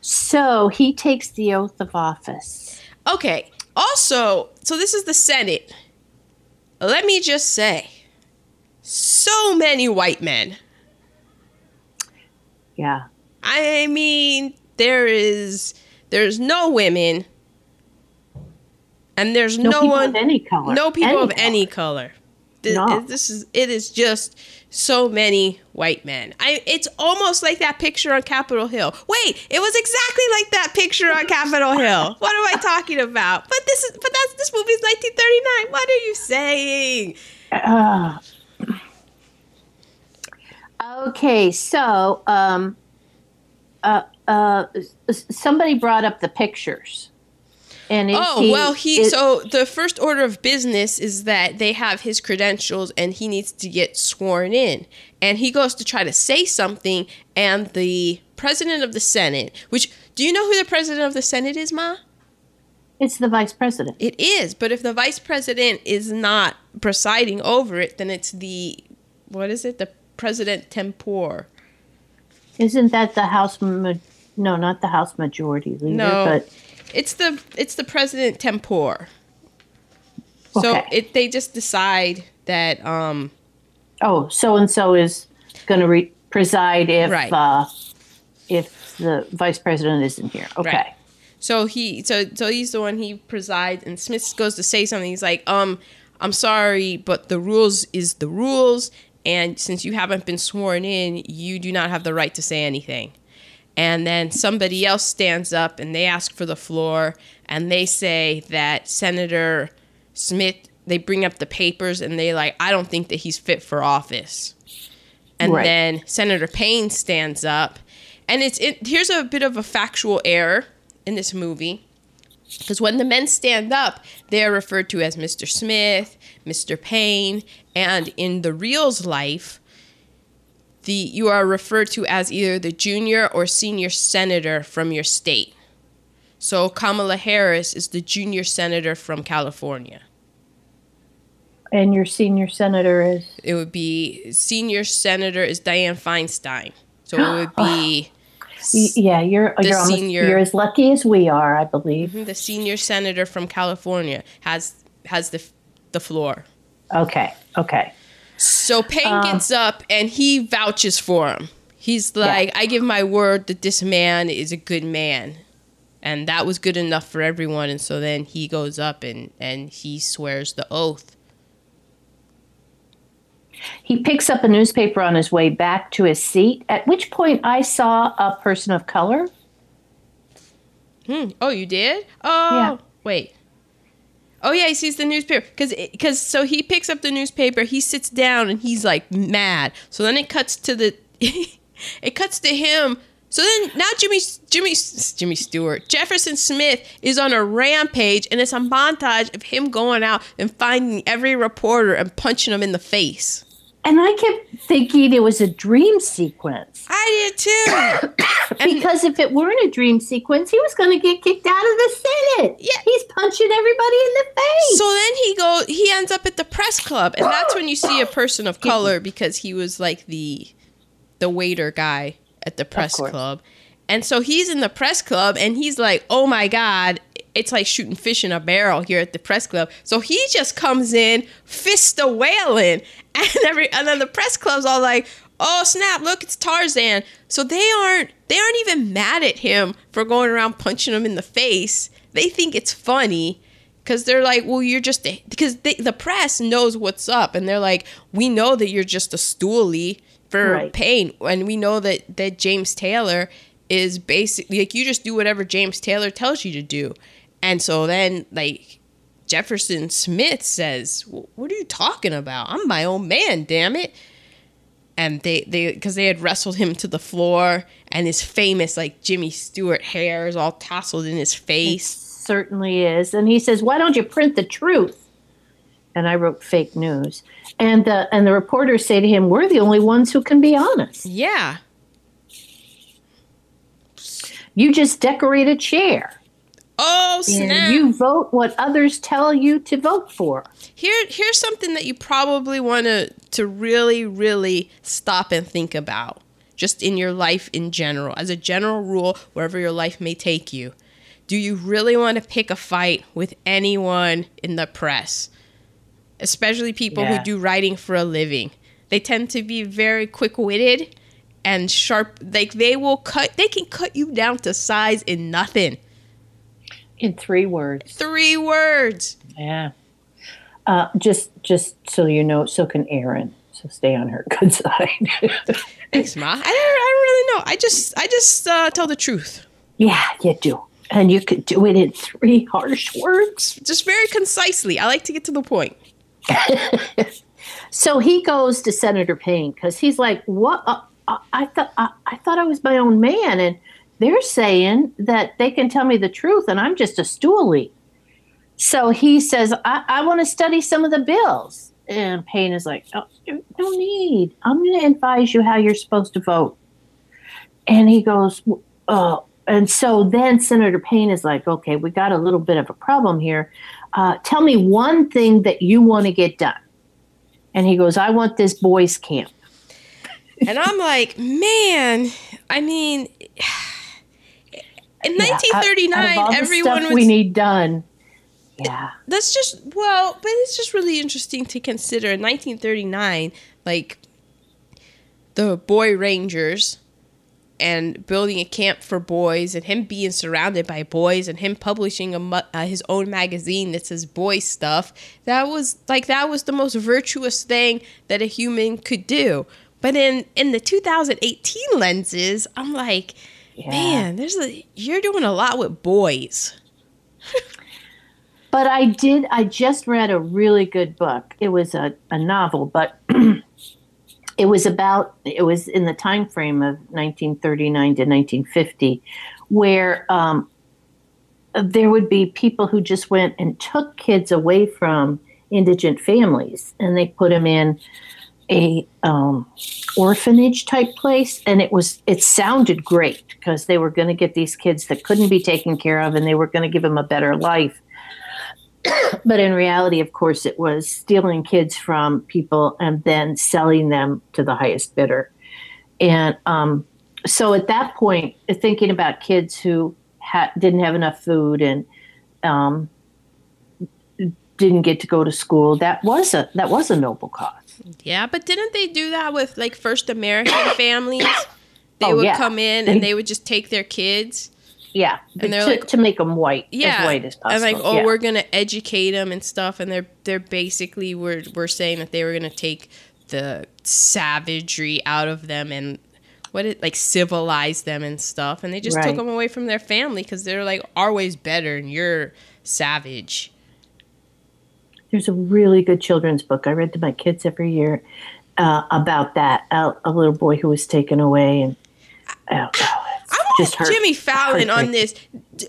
Speaker 2: So he takes the oath of office.
Speaker 1: Okay. Also, so this is the Senate. Let me just say, so many white men.
Speaker 2: Yeah.
Speaker 1: I mean, there is there's no women, and there's
Speaker 2: No,
Speaker 1: no,
Speaker 2: people
Speaker 1: one,
Speaker 2: of any color.
Speaker 1: no people
Speaker 2: Any
Speaker 1: of
Speaker 2: color.
Speaker 1: any color. Th-
Speaker 2: No.
Speaker 1: This is it is just so many white men. I it's almost like that picture on Capitol Hill. Wait, it was exactly like that picture on Capitol Hill. What am I talking about? But this is but that's this movie's 1939. What are you saying?
Speaker 2: Uh, okay, so um, uh, uh, somebody brought up the pictures. And
Speaker 1: Oh
Speaker 2: he,
Speaker 1: well, he
Speaker 2: is-
Speaker 1: so the first order of business is that they have his credentials and he needs to get sworn in, and he goes to try to say something, and the president of the Senate, which do you know who the president of the Senate is, Ma?
Speaker 2: it's the vice president.
Speaker 1: It is, but if the vice president is not presiding over it, then it's the what is it? The president tempore.
Speaker 2: Isn't that the House? Ma- no, not the House Majority Leader,
Speaker 1: No.
Speaker 2: but
Speaker 1: It's the it's the president tempore. So
Speaker 2: Okay.
Speaker 1: it they just decide that um
Speaker 2: oh, so and so is going to re- preside if
Speaker 1: Right.
Speaker 2: uh, if the vice president isn't here. Okay.
Speaker 1: Right. So he so so he's the one he presides and Smith goes to say something. He's like, um, I'm sorry, but the rules is the rules, and since you haven't been sworn in, you do not have the right to say anything. And then somebody else stands up and they ask for the floor and they say that Senator Smith they bring up the papers and they like, I don't think that he's fit for office. And
Speaker 2: Right.
Speaker 1: then Senator Paine stands up, and it's it, here's a bit of a factual error in this movie, because when the men stand up, they are referred to as Mr. Smith, Mr. Paine, and in the real's life, the you are referred to as either the junior or senior senator from your state. So Kamala Harris is the junior senator from California.
Speaker 2: And your senior senator is
Speaker 1: It would be senior senator is Dianne Feinstein. So it would be
Speaker 2: yeah. You're
Speaker 1: The
Speaker 2: you're almost,
Speaker 1: senior-
Speaker 2: you're as lucky as we are, I believe.
Speaker 1: the senior senator from California has has the the floor.
Speaker 2: Okay. Okay.
Speaker 1: So Paine
Speaker 2: Um,
Speaker 1: gets up and he vouches for him. He's like, I give my word that this man is a good man. And that was good enough for everyone. And so then he goes up and, and he swears the oath.
Speaker 2: He picks up a newspaper on his way back to his seat, at which point I saw a person of color.
Speaker 1: Hmm. Oh, you did? Oh,
Speaker 2: Yeah.
Speaker 1: wait. Oh yeah, he sees the newspaper because because so he picks up the newspaper. He sits down and he's like mad. So then it cuts to the it cuts to him. So then now Jimmy Jimmy Jimmy Stewart Jefferson Smith is on a rampage and it's a montage of him going out and finding every reporter and punching them in the face.
Speaker 2: And I kept thinking it was a dream sequence.
Speaker 1: I did too.
Speaker 2: because if it weren't a dream sequence, he was going to get kicked out of the Senate.
Speaker 1: Yeah.
Speaker 2: He's punching everybody in the face.
Speaker 1: So then he go he ends up at the press club and that's when you see a person of color because he was like the the waiter guy at the press club. And so he's in the press club and he's like, "Oh my god, it's like shooting fish in a barrel here at the press club." So he just comes in, fist a wailing, and every and then the press club's all like, "Oh snap! Look, it's Tarzan." So they aren't they aren't even mad at him for going around punching him in the face. They think it's funny because they're like, "Well, you're just a, because they, the press knows what's up, and they're like, we know that you're just a stoolie for
Speaker 2: Right.
Speaker 1: Paine, and we know that that James Taylor." is basically like you just do whatever James Taylor tells you to do. And so then like Jefferson Smith says, "What are you talking about? I'm my own man, damn it." And they they cuz they had wrestled him to the floor and his famous like Jimmy Stewart hair is all tousled in his face.
Speaker 2: certainly is. And he says, "Why don't you print the truth?" And I wrote fake news. And the and the reporters say to him, "We're the only ones who can be honest.
Speaker 1: Yeah.
Speaker 2: You just decorate a chair
Speaker 1: Oh, snap.
Speaker 2: and you vote what others tell you to vote for."
Speaker 1: Here, here's something that you probably want to to really, really stop and think about, just in your life in general, as a general rule, wherever your life may take you. Do you really want to pick a fight with anyone in the press, especially people
Speaker 2: Yeah.
Speaker 1: who do writing for a living? They tend to be very quick-witted and sharp. Like they will cut. They can cut you down to size in nothing.
Speaker 2: In three words.
Speaker 1: Three words.
Speaker 2: Yeah. Uh, just just so you know, so can Aaron. So stay on her good side.
Speaker 1: Thanks, Ma. I don't, I don't really know. I just, I just uh, tell the truth.
Speaker 2: yeah, you do. And you could do it in three harsh words.
Speaker 1: just very concisely. I like to get to the point.
Speaker 2: So he goes to Senator Paine because he's like, "What? Uh, uh, I thought I, I thought I was my own man, and they're saying that they can tell me the truth, and I'm just a stoolie." So he says, "I, I want to study some of the bills," and Paine is like, "Oh, no need. I'm going to advise you how you're supposed to vote." And he goes, "Oh." And so then Senator Paine is like, "Okay, we got a little bit of a problem here. Uh, tell me one thing that you want to get done." And he goes, I want this boys' camp.
Speaker 1: And I'm like, man, I mean, in
Speaker 2: Yeah, out- out of
Speaker 1: 1939,
Speaker 2: all the
Speaker 1: everyone
Speaker 2: stuff
Speaker 1: was.
Speaker 2: we need done. Yeah.
Speaker 1: that's just, well, but it's just really interesting to consider. In 1939, like, the boy rangers and building a camp for boys and him being surrounded by boys and him publishing a mu- uh, his own magazine that says boy stuff that was like that was the most virtuous thing that a human could do but in in the 2018 lenses i'm like
Speaker 2: Yeah.
Speaker 1: man there's a you're doing a lot with boys
Speaker 2: But I did, I just read a really good book. It was a, a novel, but it was about, it was in the time frame of 1939 to 1950, where um, there would be people who just went and took kids away from indigent families and they put them in a um, orphanage type place and it was it sounded great because they were going to get these kids that couldn't be taken care of and they were going to give them a better life. But in reality of course it was stealing kids from people and then selling them to the highest bidder. And um, so at that point thinking about kids who ha- didn't have enough food and um, didn't get to go to school that was a that was a noble cause
Speaker 1: yeah but didn't they do that with like first american families they
Speaker 2: Oh,
Speaker 1: would
Speaker 2: yeah.
Speaker 1: come in and they would just take their kids
Speaker 2: Yeah,
Speaker 1: And they're
Speaker 2: to,
Speaker 1: like-
Speaker 2: to make them white,
Speaker 1: yeah,
Speaker 2: as white as possible.
Speaker 1: and like, oh,
Speaker 2: yeah.
Speaker 1: we're gonna educate them and stuff, and they're they're basically we're we're saying that they were gonna take the savagery out of them and what it like civilize them and stuff, and they just took them away from their family because they're like our way's better and you're savage.
Speaker 2: There's a really good children's book I read to my kids every year uh, about that. A, a little boy who was taken away and. Oh, oh, I
Speaker 1: want
Speaker 2: hurt-
Speaker 1: Jimmy Fallon on this. D-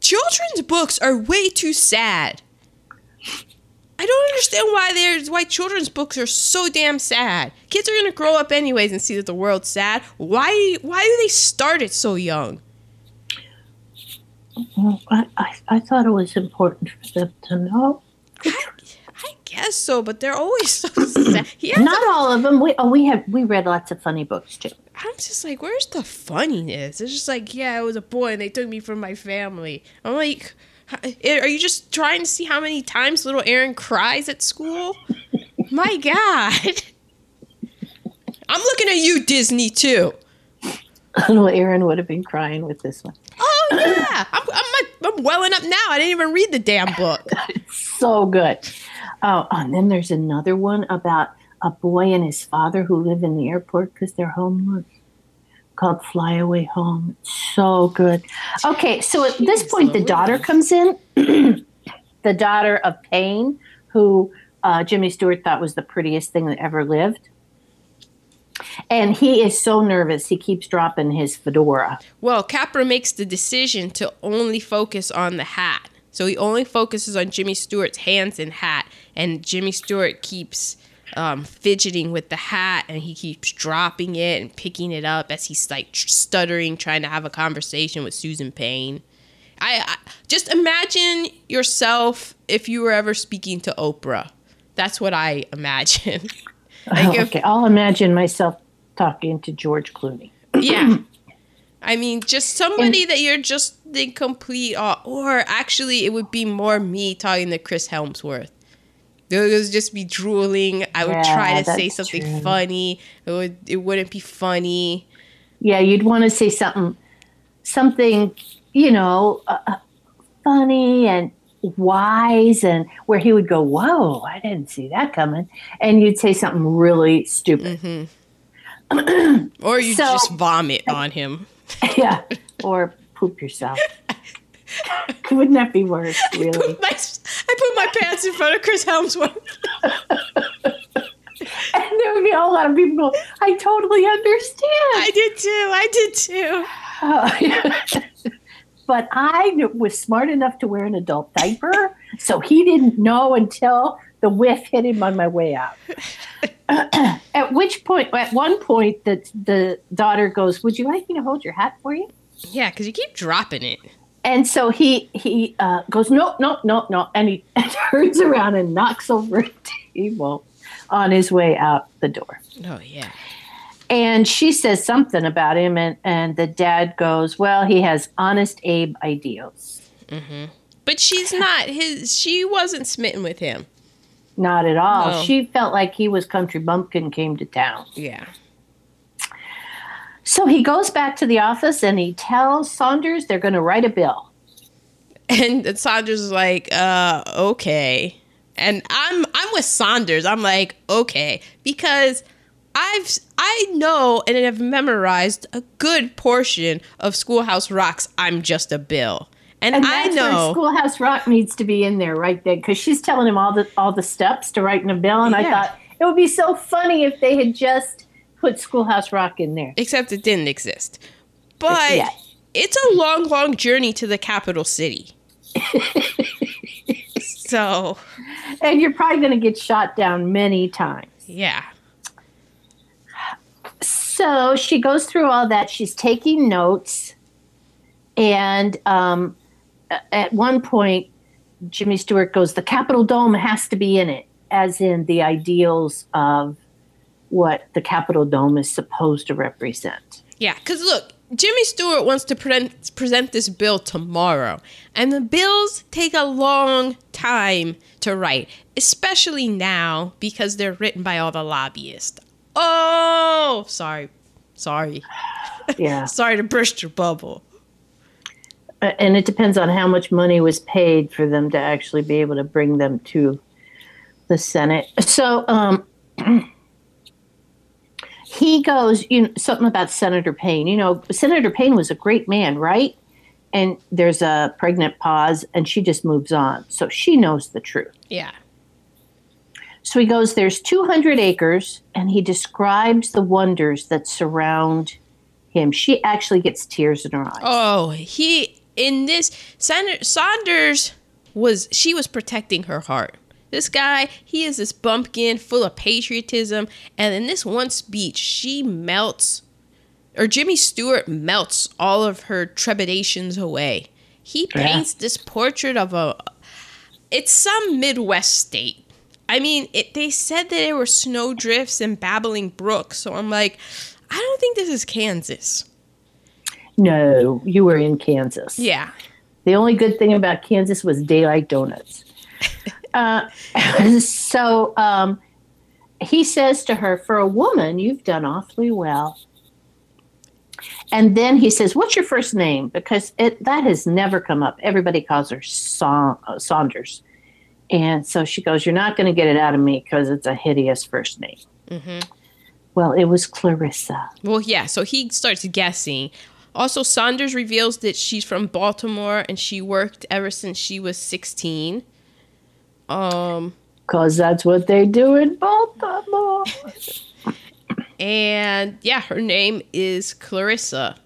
Speaker 1: children's books are way too sad. I don't understand why there's why children's books are so damn sad. Kids are gonna grow up anyways and see that the world's sad. Why why do they start it so young?
Speaker 2: Well, I, I, I thought it was important for them to know.
Speaker 1: I guess so, but they're always so sad.
Speaker 2: Not all of them. We oh we have we read lots of funny books too.
Speaker 1: I'm just like, where's the funniness? It's just like, yeah, I was a boy and they took me from my family. I'm like, are you just trying to see how many times little Aaron cries at school? my God. I'm looking at you, Disney, too.
Speaker 2: Little Aaron would have been crying with this one.
Speaker 1: Oh, yeah. I'm, I'm, I'm welling up now. I didn't even read the damn book.
Speaker 2: So good. Oh, and then there's another one about a boy and his father who live in the airport because they're homeless called Fly Away Home. So good. Okay, so at this point, the daughter comes in, the daughter of Paine, who uh, Jimmy Stewart thought was the prettiest thing that ever lived. And he is so nervous, he keeps dropping his fedora.
Speaker 1: Well, Capra makes the decision to only focus on the hat. So he only focuses on Jimmy Stewart's hands and hat, and Jimmy Stewart keeps um, fidgeting with the hat, and he keeps dropping it and picking it up as he's like stuttering, trying to have a conversation with Susan Paine. I, I just imagine yourself if you were ever speaking to Oprah. That's what I imagine. Like if-
Speaker 2: okay, I'll imagine myself talking to George Clooney.
Speaker 1: yeah. I mean, just somebody that you're just the complete, awe- or actually, it would be more me talking to Chris Hemsworth. It would just be drooling. I would try to say something
Speaker 2: true.
Speaker 1: funny. It would. It wouldn't be funny.
Speaker 2: Yeah, you'd want to say something, something, you know, uh, uh, funny and wise, and where he would go, "Whoa, I didn't see that coming," and you'd say something really stupid.
Speaker 1: Or you
Speaker 2: So-
Speaker 1: just vomit on him.
Speaker 2: yeah, or poop yourself. Wouldn't that be worse? Really?
Speaker 1: Put my, I put my pants in front of Chris Hemsworth.
Speaker 2: And there would be a lot of people "I totally understand."
Speaker 1: I did too. I did too.
Speaker 2: Oh, but I was smart enough to wear an adult diaper, so he didn't know until the whiff hit him on my way out. at which point, at one point, the the daughter goes, "Would you like me to hold your hat for you?"
Speaker 1: Yeah, because you keep dropping it.
Speaker 2: And so he he uh, goes, "No, no, no, no," and he turns around and knocks over a table on his way out the door.
Speaker 1: Oh yeah.
Speaker 2: And she says something about him, and, and the dad goes, Well, he has honest Abe ideals.
Speaker 1: But she's not his. She wasn't smitten with him.
Speaker 2: Not at all.
Speaker 1: No.
Speaker 2: She felt like he was country bumpkin came to town.
Speaker 1: Yeah.
Speaker 2: So he goes back to the office and he tells Saunders they're going to write a bill.
Speaker 1: And Saunders is like, uh, okay. And I'm I'm with Saunders. I'm like, okay, because I've I know and have memorized a good portion of Schoolhouse Rock's "I'm Just a Bill," and,
Speaker 2: And
Speaker 1: I know
Speaker 2: Schoolhouse Rock needs to be in there right then because she's telling him all the all the steps to writing a bill. And I thought it would be so funny if they had just put Schoolhouse Rock in there.
Speaker 1: except it didn't exist. But
Speaker 2: Yeah.
Speaker 1: it's a long, long journey to the capital city. so
Speaker 2: And you're probably going to get shot down many times.
Speaker 1: yeah,
Speaker 2: So she goes through all that. She's taking notes. And um, at one point, Jimmy Stewart goes, The Capitol Dome has to be in it, as in the ideals of what the Capitol Dome is supposed to represent.
Speaker 1: Yeah, because look, Jimmy Stewart wants to present, present this bill tomorrow, and the bills take a long time to write, especially now because they're written by all the lobbyists. Oh, sorry. Sorry.
Speaker 2: Yeah.
Speaker 1: Sorry to burst your bubble.
Speaker 2: And it depends on how much money was paid for them to actually be able to bring them to the Senate. So um, he goes, you know, something about Senator Paine. You know, Senator Paine was a great man, right? And there's a pregnant pause, and she just moves on. So she knows the truth.
Speaker 1: Yeah.
Speaker 2: So he goes, There's 200 acres, and he describes the wonders that surround him. She actually gets tears in her eyes.
Speaker 1: Oh, he in this Senator Saunders was she was protecting her heart. This guy, he is this bumpkin full of patriotism, and in this one speech, she melts, or Jimmy Stewart melts all of her trepidations away. He
Speaker 2: Yeah.
Speaker 1: paints this portrait of a, it's some Midwest state. I mean, it, they said that there were snowdrifts and babbling brooks, so I'm like, I don't think this is Kansas.
Speaker 2: No, you were in Kansas.
Speaker 1: Yeah.
Speaker 2: The only good thing about Kansas was daylight donuts. uh, so um, he says to her, For a woman, you've done awfully well. And then he says, What's your first name? Because it, that has never come up. Everybody calls her Sa- uh, Saunders. And so she goes, You're not going to get it out of me because it's a hideous first name.
Speaker 1: Mm-hmm.
Speaker 2: Well, it was Clarissa.
Speaker 1: Well, yeah, so he starts guessing. Also, Saunders reveals that she's from Baltimore and she worked ever since she was 16. Um,
Speaker 2: Because that's what they do in Baltimore.
Speaker 1: and yeah, her name is Clarissa.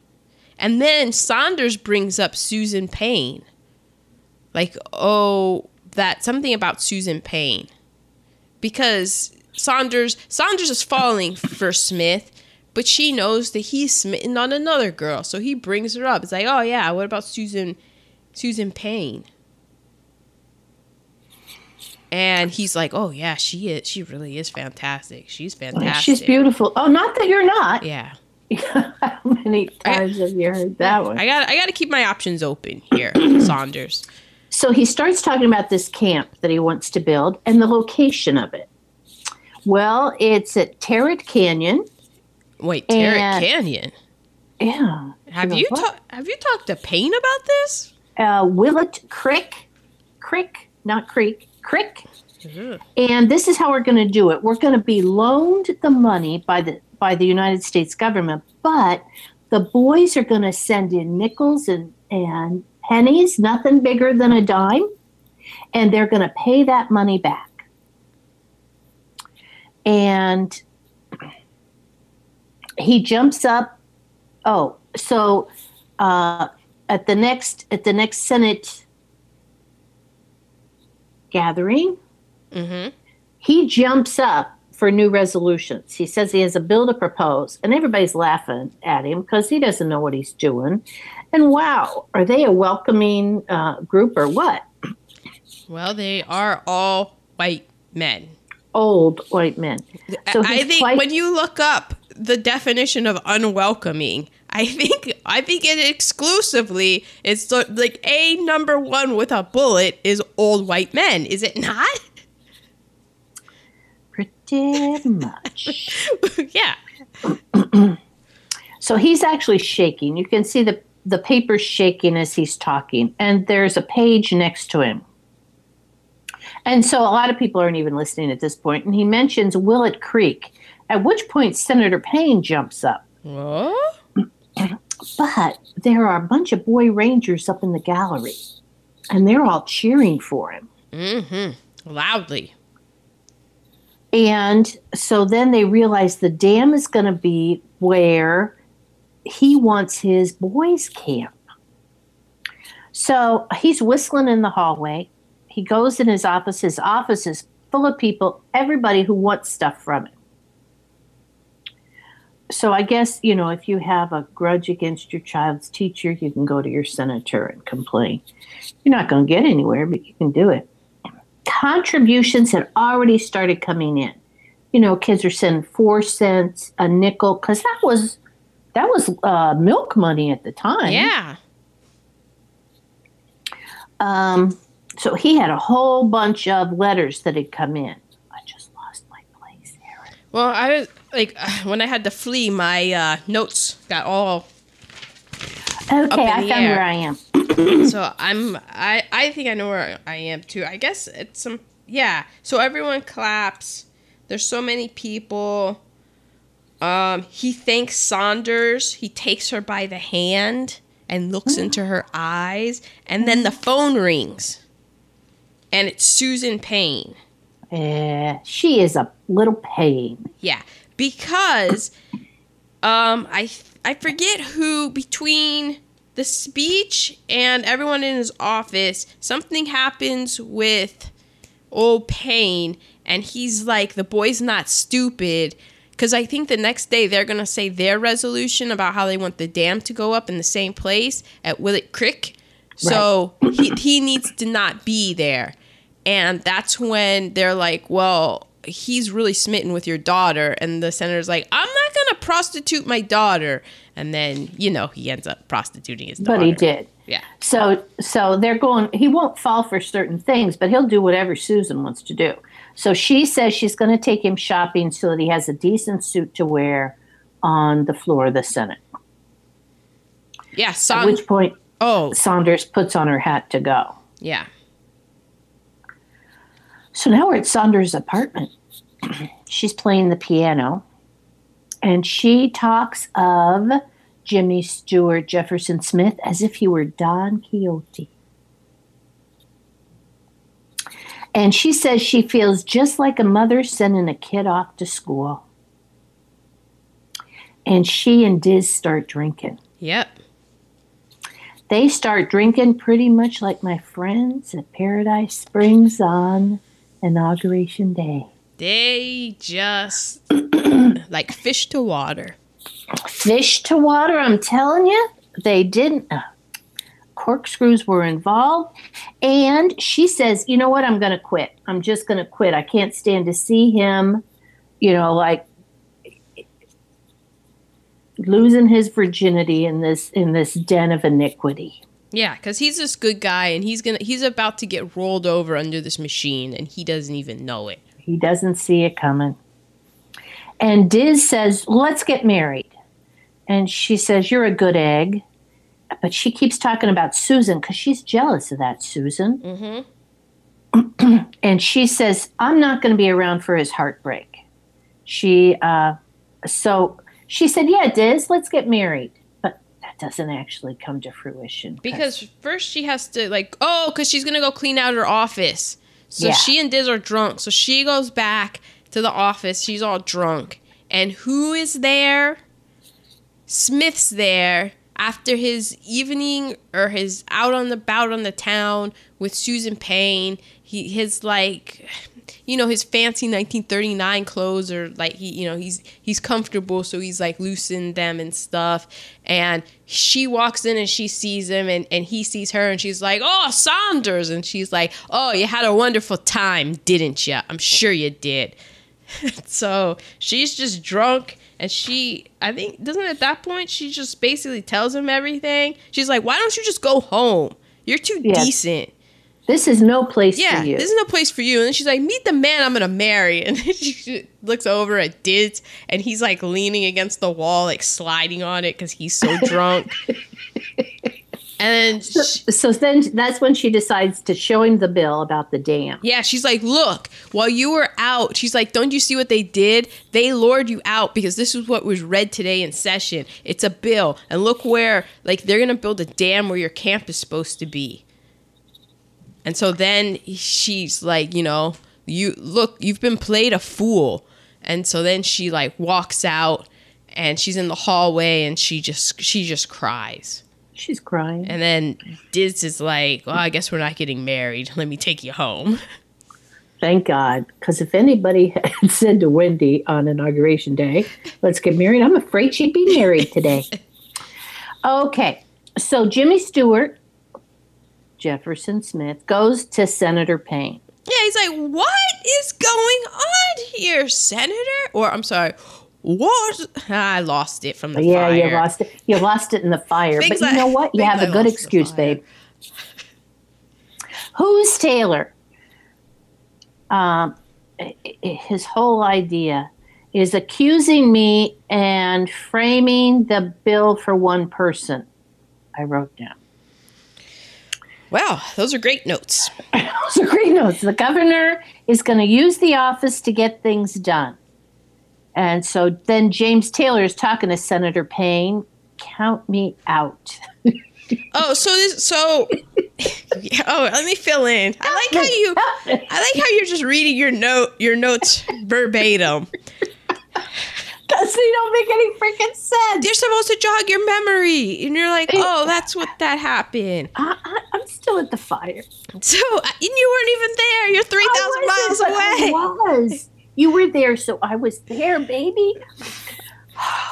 Speaker 1: And then Saunders brings up Susan Paine. Like, oh, that something about Susan Paine. Because Saunders Saunders is falling for Smith, but she knows that he's smitten on another girl. So he brings her up. It's like, oh yeah, what about Susan Susan Payne? And he's like, "Oh yeah, she is. She really is fantastic. She's fantastic.
Speaker 2: She's beautiful. Oh, not that you're not.
Speaker 1: Yeah,
Speaker 2: How many times have you heard that one?
Speaker 1: I got. I got to keep my options open here, Saunders.
Speaker 2: So he starts talking about this camp that he wants to build and the location of it. Well, it's at Tarrant Canyon.
Speaker 1: Wait, Tarrant Canyon.
Speaker 2: Yeah.
Speaker 1: Have
Speaker 2: know
Speaker 1: you talked? Have you talked to Paine about this?
Speaker 2: Uh, Willet Creek. Creek, not Creek. Creek. And this is how we're going to do it. We're going to be loaned the money by the by the United States government, but the boys are going to send in nickels and and pennies, nothing bigger than a dime, and they're going to pay that money back. And he jumps up. Oh, so uh, at the next at the next Senate gathering,
Speaker 1: Mm-hmm.
Speaker 2: he jumps up for new resolutions. He says he has a bill to propose, and everybody's laughing at him because he doesn't know what he's doing. And wow, are they a welcoming uh, group or what?
Speaker 1: Well, they are all white men.
Speaker 2: Old white men. So
Speaker 1: I think
Speaker 2: quite-
Speaker 1: when you look up the definition of unwelcoming, I think I think it exclusively is so- like a number one with a bullet is old white men. Is it not?
Speaker 2: Pretty much.
Speaker 1: yeah.
Speaker 2: So he's actually shaking. You can see the the paper's shaking as he's talking, and there's a page next to him. And so a lot of people aren't even listening at this point. And he mentions Willet Creek, at which point Senator Paine jumps up.
Speaker 1: What?
Speaker 2: But there are a bunch of boy rangers up in the gallery, and they're all cheering for him.
Speaker 1: Mm-hmm. Loudly.
Speaker 2: And so then they realize the dam is going to be where he wants his boys' camp. So he's whistling in the hallway. He goes in his office. His office is full of people, everybody who wants stuff from him. So I guess, you know, if you have a grudge against your child's teacher, you can go to your senator and complain. You're not going to get anywhere, but you can do it contributions had already started coming in. You know, kids are sending four cents, a nickel, because that was that was uh, milk money at the time.
Speaker 1: Yeah.
Speaker 2: Um, so he had a whole bunch of letters that had come in. I just lost my place, Aaron.
Speaker 1: Well, I was like when I had to flee, my uh, notes got all
Speaker 2: Okay, I found
Speaker 1: air.
Speaker 2: where I am.
Speaker 1: so I'm I I think I know where I am too. I guess it's some yeah. So everyone claps. There's so many people. Um, he thanks Saunders. He takes her by the hand and looks into her eyes, and then the phone rings, and it's Susan Paine.
Speaker 2: Eh, she is a little pain.
Speaker 1: Yeah, because um, I I forget who between the speech and everyone in his office, something happens with old Paine, and he's like, the boy's not stupid. Because I think the next day they're going to say their resolution about how they want the dam to go up in the same place at Willet Creek. So he, he needs to not be there. And that's when they're like, well, he's really smitten with your daughter. And the senator's like, I'm not going to prostitute my daughter. And then, you know, he ends up prostituting his daughter.
Speaker 2: But he did.
Speaker 1: Yeah.
Speaker 2: So so they're going he won't fall for certain things, but he'll do whatever Susan wants to do. So she says she's going to take him shopping so that he has a decent suit to wear on the floor of the Senate.
Speaker 1: Yeah.
Speaker 2: At which point
Speaker 1: oh,
Speaker 2: Saunders puts on her hat to go.
Speaker 1: yeah.
Speaker 2: So now we're at Saunders' apartment. She's playing the piano and she talks of Jimmy Stewart Jefferson Smith as if he were Don Quixote. And she says she feels just like a mother sending a kid off to school. And she and Diz start drinking.
Speaker 1: Yep.
Speaker 2: They start drinking pretty much like my friends at Paradise Springs on Inauguration Day.
Speaker 1: They just like fish to water.
Speaker 2: Fish to water, I'm telling you, they didn't. Uh, corkscrews were involved. And she says, you know what, I'm going to quit. I'm just going to quit. I can't stand to see him, you know, like losing his virginity in this in this den of iniquity.
Speaker 1: Yeah, because he's this good guy and he's gonna he's about to get rolled over under this machine and he doesn't even know it.
Speaker 2: He doesn't see it coming. And Diz says, let's get married. And she says, you're a good egg. But she keeps talking about Susan because she's jealous of that Susan.
Speaker 1: Mm-hmm.
Speaker 2: and she says, I'm not going to be around for his heartbreak. She, uh, so she said, Yeah, Diz, let's get married. Doesn't actually come to fruition.
Speaker 1: Because first she has to like oh, because she's gonna go clean out her office. So
Speaker 2: Yeah.
Speaker 1: she and Diz are drunk. So she goes back to the office. She's all drunk. And who is there? Smith's there after his evening or his out on the bout on the town with Susan Paine. He his like you know his fancy 1939 clothes are like he you know he's he's comfortable so he's like loosened them and stuff. And she walks in and she sees him and, and he sees her and she's like oh saunders. And she's like oh you had a wonderful time didn't you i'm sure you did. So she's just drunk and she i think doesn't at that point she just basically tells him everything. She's like why don't you just go home? You're too
Speaker 2: Yes.
Speaker 1: decent
Speaker 2: this is no place
Speaker 1: yeah,
Speaker 2: for you.
Speaker 1: this is no place for you. And then she's like, meet the man I'm gonna marry. And then she looks over at Diz, and he's like leaning against the wall, like sliding on it because he's so drunk. and then, she,
Speaker 2: so then that's when she decides to show him the bill about the dam.
Speaker 1: yeah, she's like, look, while you were out, she's like, don't you see what they did? They lured you out because this is what was read today in session. It's a bill, and look where, like, they're gonna build a dam where your camp is supposed to be. And so then she's like, you know, you look, you've been played a fool. And so then she like walks out and she's in the hallway and she just she just cries.
Speaker 2: She's crying.
Speaker 1: And then Diz is like, Well, I guess we're not getting married. Let me take you home.
Speaker 2: Thank God. Because if anybody had said to Wendy on Inauguration Day, let's get married, I'm afraid she'd be married today. okay. So Jimmy Stewart, Jefferson Smith, goes to Senator Paine.
Speaker 1: Yeah, he's like, What is going on here, Senator? Or I'm sorry, what I lost it from the
Speaker 2: yeah,
Speaker 1: fire.
Speaker 2: Yeah, you lost it. You lost it in the fire. But you
Speaker 1: I-
Speaker 2: know what? You have
Speaker 1: I
Speaker 2: a good
Speaker 1: lost in the
Speaker 2: excuse, babe. Who's Taylor? Um, his whole idea is accusing me and framing the bill for one person. I wrote down.
Speaker 1: Wow, those are great notes.
Speaker 2: So great notes. The governor is going to use the office to get things done. And so then James Taylor is talking to Senator Paine. Count me out.
Speaker 1: Oh, so this so oh, let me fill in. I like how you. I like how you're just reading your note, your notes verbatim.
Speaker 2: Because they don't make any freaking sense.
Speaker 1: You're supposed to jog your memory, and you're like, oh, that's what that happened.
Speaker 2: I, I'm still at the fire.
Speaker 1: So and you weren't even there. You're three thousand miles
Speaker 2: wasn't, I was. You were there, so I was there, baby.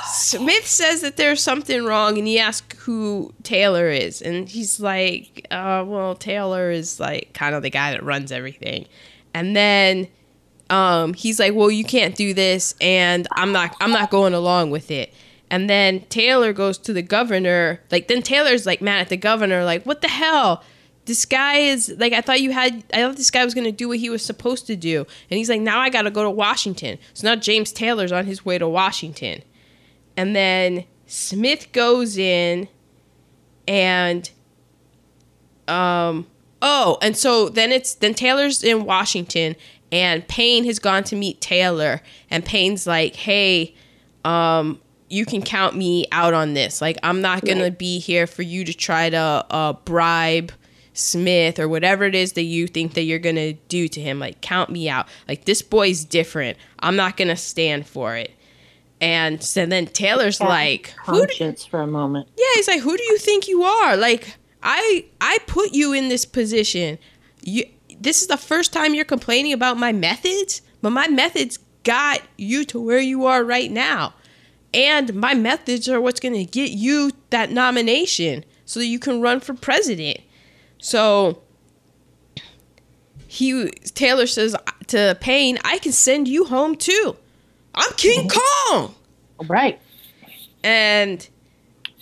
Speaker 1: Smith says that there's something wrong, and he asks who Taylor is, and he's like, uh, "Well, Taylor is like kind of the guy that runs everything." And then um, he's like, "Well, you can't do this, and I'm not, I'm not going along with it." And then Taylor goes to the governor. Like, then Taylor's like mad at the governor, like, "What the hell?" This guy is like I thought you had I thought this guy was gonna do what he was supposed to do. And he's like, now I gotta go to Washington. So now James Taylor's on his way to Washington. And then Smith goes in and um oh, and so then it's then Taylor's in Washington and Paine has gone to meet Taylor and Paine's like, "Hey, um you can count me out on this. Like I'm not going to be here for you to try to uh bribe Smith or whatever it is that you think that you're going to do to him. Like count me out. Like this boy's different. I'm not going to stand for it." And so then Taylor's like, "Who do,
Speaker 2: Conscience for a moment.
Speaker 1: yeah, he's like, "Who do you think you are? Like, I I put you in this position. You this is the first time you're complaining about my methods, but my methods got you to where you are right now. And my methods are what's going to get you that nomination so that you can run for president." So he Taylor says to Paine, "I can send you home too. I'm King Kong."
Speaker 2: Right.
Speaker 1: And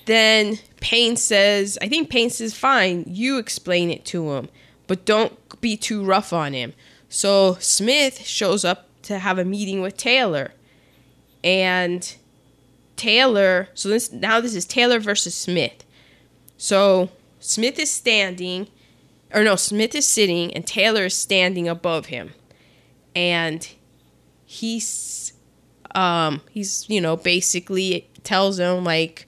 Speaker 1: then Paine says, I think Paine says, fine, you explain it to him, but don't be too rough on him. So Smith shows up to have a meeting with Taylor. And Taylor, so this now this is Taylor versus Smith. So Smith is standing, or no, Smith is sitting, and Taylor is standing above him. And he's um he's you know basically tells him like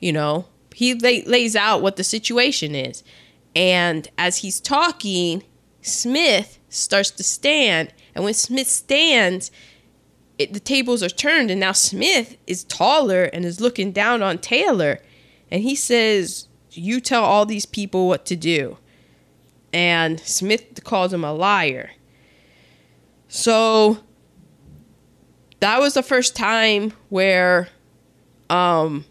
Speaker 1: you know he lay, lays out what the situation is and as he's talking smith starts to stand and when smith stands it, the tables are turned and now smith is taller and is looking down on taylor and he says you tell all these people what to do. And smith calls him a liar. So that was the first time where um,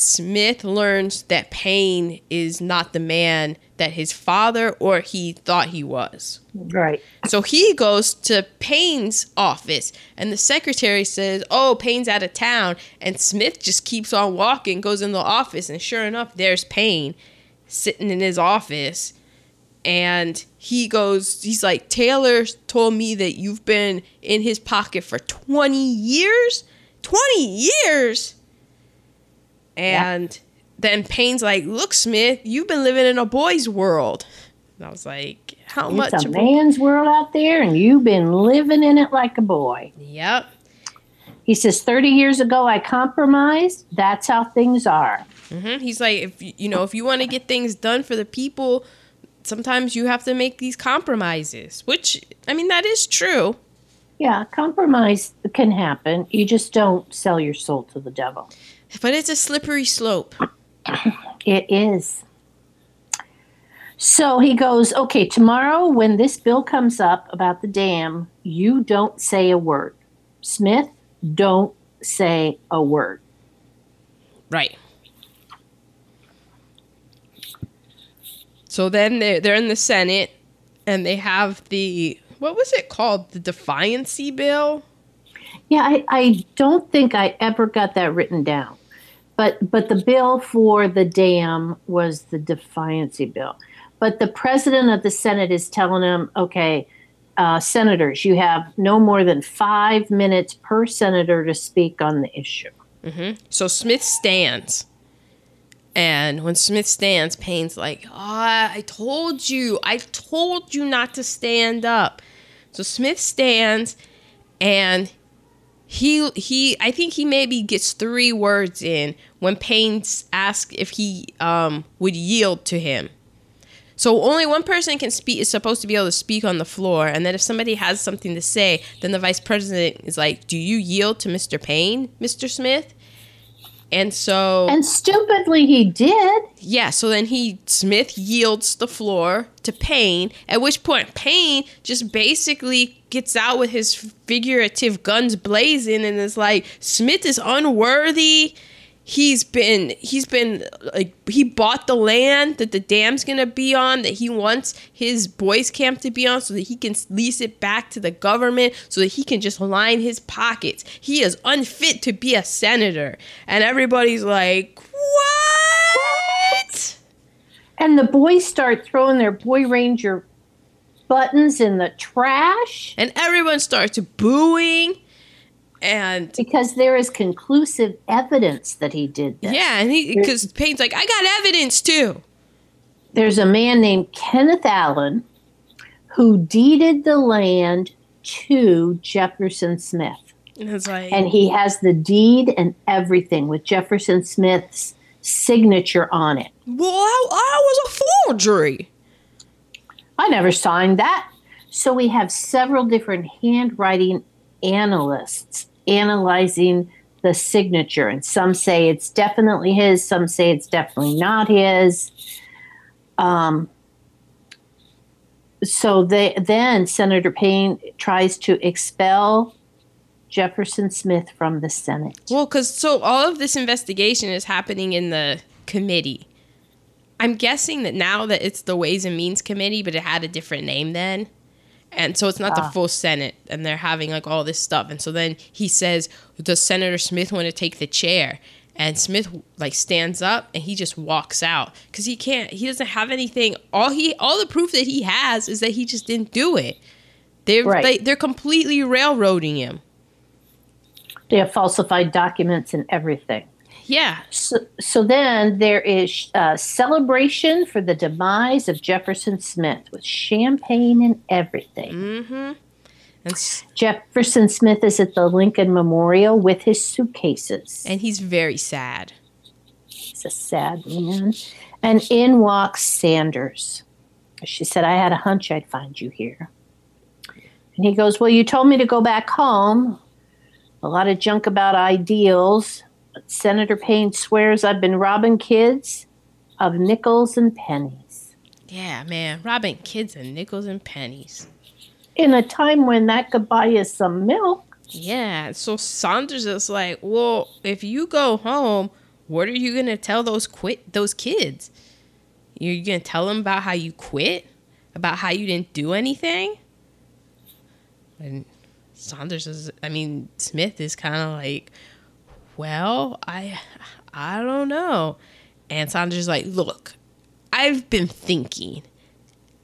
Speaker 1: Smith learns that Paine is not the man that his father or he thought he was.
Speaker 2: Right.
Speaker 1: So he goes to Paine's office, and the secretary says, Oh, Paine's out of town. And Smith just keeps on walking, goes in the office, and sure enough, there's Paine sitting in his office. And he goes, He's like, Taylor told me that you've been in his pocket for 20 years? 20 years? And then Paine's like, Look, Smith, you've been living in a boy's world. And I was like, How much?
Speaker 2: It's a
Speaker 1: of a-
Speaker 2: man's world out there, and you've been living in it like a boy.
Speaker 1: Yep.
Speaker 2: He says, 30 years ago, I compromised. That's how things are.
Speaker 1: hmm He's like, if you know, if you want to get things done for the people, sometimes you have to make these compromises. Which, I mean, that is true.
Speaker 2: Yeah, compromise can happen. You just don't sell your soul to the devil.
Speaker 1: But it's a slippery slope.
Speaker 2: It is. So he goes, okay, tomorrow when this bill comes up about the dam, you don't say a word. Smith, don't say a word.
Speaker 1: Right. So then they're, they're in the Senate and they have the, what was it called? The Deficiency Bill?
Speaker 2: Yeah, I, I don't think I ever got that written down. But but the bill for the dam was the deficiency bill. But the president of the Senate is telling him, okay, uh, senators, you have no more than five minutes per senator to speak on the issue.
Speaker 1: So Smith stands. And when Smith stands, Paine's like, oh, I told you. I told you not to stand up. So Smith stands and he he I think he maybe gets three words in when Paine asked if he um would yield to him. So only one person can speak is supposed to be able to speak on the floor, and then if somebody has something to say, then the vice president is like, "Do you yield to Mr. Paine, Mr. Smith?" And so
Speaker 2: And stupidly, he did.
Speaker 1: yeah, so then he Smith yields the floor to Paine, at which point Payne just basically gets out with his figurative guns blazing and is like, Smith is unworthy. He's been he's been like he bought the land that the dam's gonna be on that he wants his boys camp to be on so that he can lease it back to the government so that he can just line his pockets. He is unfit to be a senator. And everybody's like, What?
Speaker 2: And the boys start throwing their Boy Ranger buttons in the trash
Speaker 1: and everyone starts booing and
Speaker 2: because there is conclusive evidence that he did this.
Speaker 1: yeah and he because paine's like i got evidence too
Speaker 2: There's a man named Kenneth Allen who deeded the land to Jefferson Smith.
Speaker 1: and like
Speaker 2: And he has the deed and everything with Jefferson Smith's signature on it.
Speaker 1: well I, I was a forgery
Speaker 2: I never signed that. So we have several different handwriting analysts analyzing the signature. And some say it's definitely his, some say it's definitely not his. Um, so they, then Senator Paine tries to expel Jefferson Smith from the Senate.
Speaker 1: well because so all of this investigation is happening in the committee i'm guessing that now that it's the ways and means committee but it had a different name then and so it's not the
Speaker 2: Ah.
Speaker 1: full senate and they're having like all this stuff and so then he says does senator smith want to take the chair and smith like stands up and he just walks out because he can't he doesn't have anything all he all the proof that he has is that he just didn't do it they're
Speaker 2: Right.
Speaker 1: they, they're completely railroading him
Speaker 2: They have falsified documents and everything.
Speaker 1: Yeah
Speaker 2: So, so then there is a celebration for the demise of Jefferson Smith with champagne and everything.
Speaker 1: mm-hmm
Speaker 2: Jefferson Smith is at the Lincoln Memorial with his suitcases.
Speaker 1: and he's very sad
Speaker 2: He's a sad man. And in walks Saunders. She said, I had a hunch I'd find you here. And he goes, Well, you told me to go back home. A lot of junk about ideals. Senator Paine swears I've been robbing kids of nickels and pennies.
Speaker 1: Yeah, man, robbing kids and nickels and pennies.
Speaker 2: In a time when that could buy you some milk.
Speaker 1: Yeah, so Saunders is like, well, if you go home, what are you gonna tell those quit those kids? You're gonna tell them about how you quit, about how you didn't do anything. And Saunders is, I mean, Smith is kind of like, well, I, I don't know. And Saunders is like, look, I've been thinking,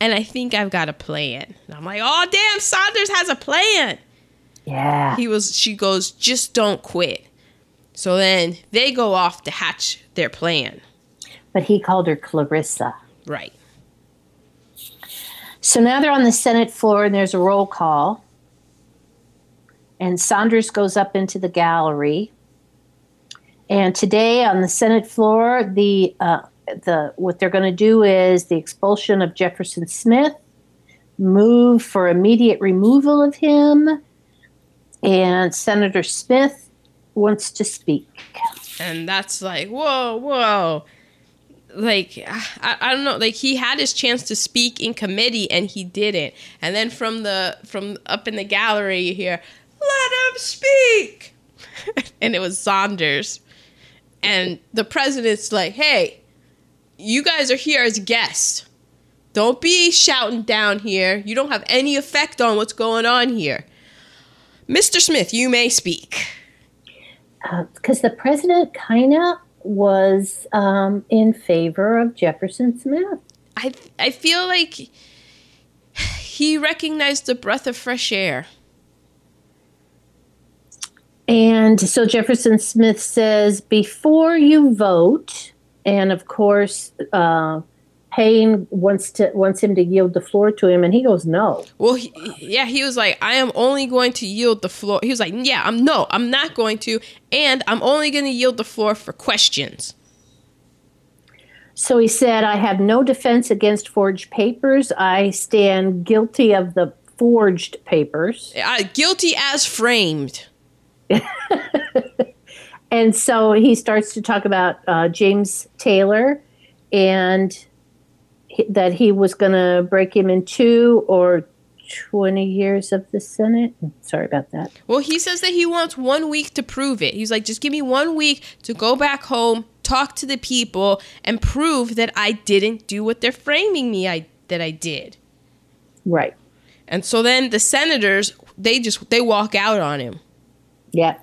Speaker 1: and I think I've got a plan. And I'm like, oh damn, Saunders has a plan
Speaker 2: Yeah.
Speaker 1: he was she goes just don't quit so then they go off to hatch their plan
Speaker 2: But he called her Clarissa.
Speaker 1: right
Speaker 2: So now they're on the Senate floor and there's a roll call. And Saunders goes up into the gallery. And today on the Senate floor, the uh, the what they're going to do is the expulsion of Jefferson Smith, move for immediate removal of him, and Senator Smith wants to speak.
Speaker 1: and that's like whoa whoa. Like I, I don't know like he had his chance to speak in committee and he didn't. And then from the from up in the gallery you hear let him speak. And it was saunders and the president's like hey you guys are here as guests don't be shouting down here you don't have any effect on what's going on here mr smith you may speak
Speaker 2: Because the president kind of was um, in favor of Jefferson Smith.
Speaker 1: I I feel like he recognized the breath of fresh air.
Speaker 2: And so Jefferson Smith says, before you vote, and of course, uh, Paine wants to wants him to yield the floor to him, and he goes, no.
Speaker 1: Well, he, yeah, he was like, I am only going to yield the floor. He was like, Yeah, I'm no, I'm not going to, and I'm only going to yield the floor for questions.
Speaker 2: So he said, I have no defense against forged papers. I stand guilty of the forged papers.
Speaker 1: Uh, guilty as framed.
Speaker 2: And so he starts to talk about uh, James Taylor and he, that he was going to break him in two or 20 years of the Senate. Sorry about that.
Speaker 1: Well, he says that he wants one week to prove it. He's like, just give me one week to go back home, talk to the people, and prove that I didn't do what they're framing me I that I did.
Speaker 2: Right.
Speaker 1: And so then the senators, they just they walk out on him.
Speaker 2: Yeah.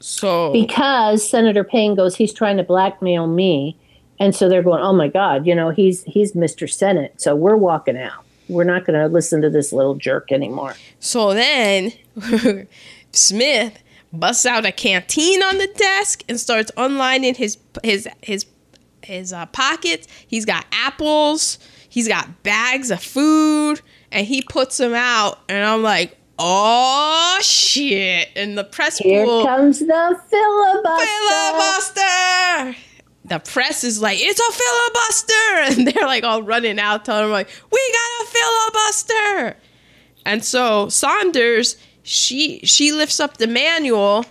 Speaker 1: So
Speaker 2: Because Senator Paine goes, he's trying to blackmail me. And so they're going, oh my God, you know, he's he's Mr. Senate. So we're walking out. We're not going to listen to this little jerk anymore.
Speaker 1: So then Smith busts out a canteen on the desk and starts unlining his his his his uh, pockets. He's got apples. He's got bags of food, and he puts them out. And I'm like, oh shit! And the press
Speaker 2: Here
Speaker 1: pool
Speaker 2: comes the filibuster.
Speaker 1: filibuster. The press is like, it's a filibuster, and they're like all running out, telling him like, we got a filibuster. And so Saunders, she she lifts up the manual,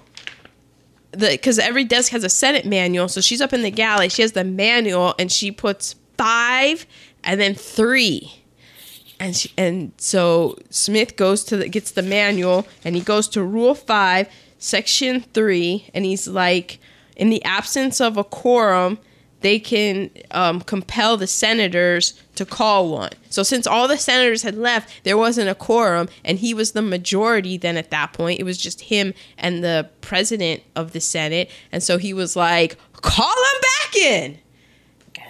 Speaker 1: the because every desk has a Senate manual, so she's up in the galley. She has the manual, and she puts five and then three. And she, and so Smith goes to the, gets the manual and he goes to Rule Five, Section Three, and he's like, in the absence of a quorum, they can um, compel the senators to call one. So since all the senators had left, there wasn't a quorum, and he was the majority. Then at that point, it was just him and the president of the Senate, and so he was like, "Call him back in."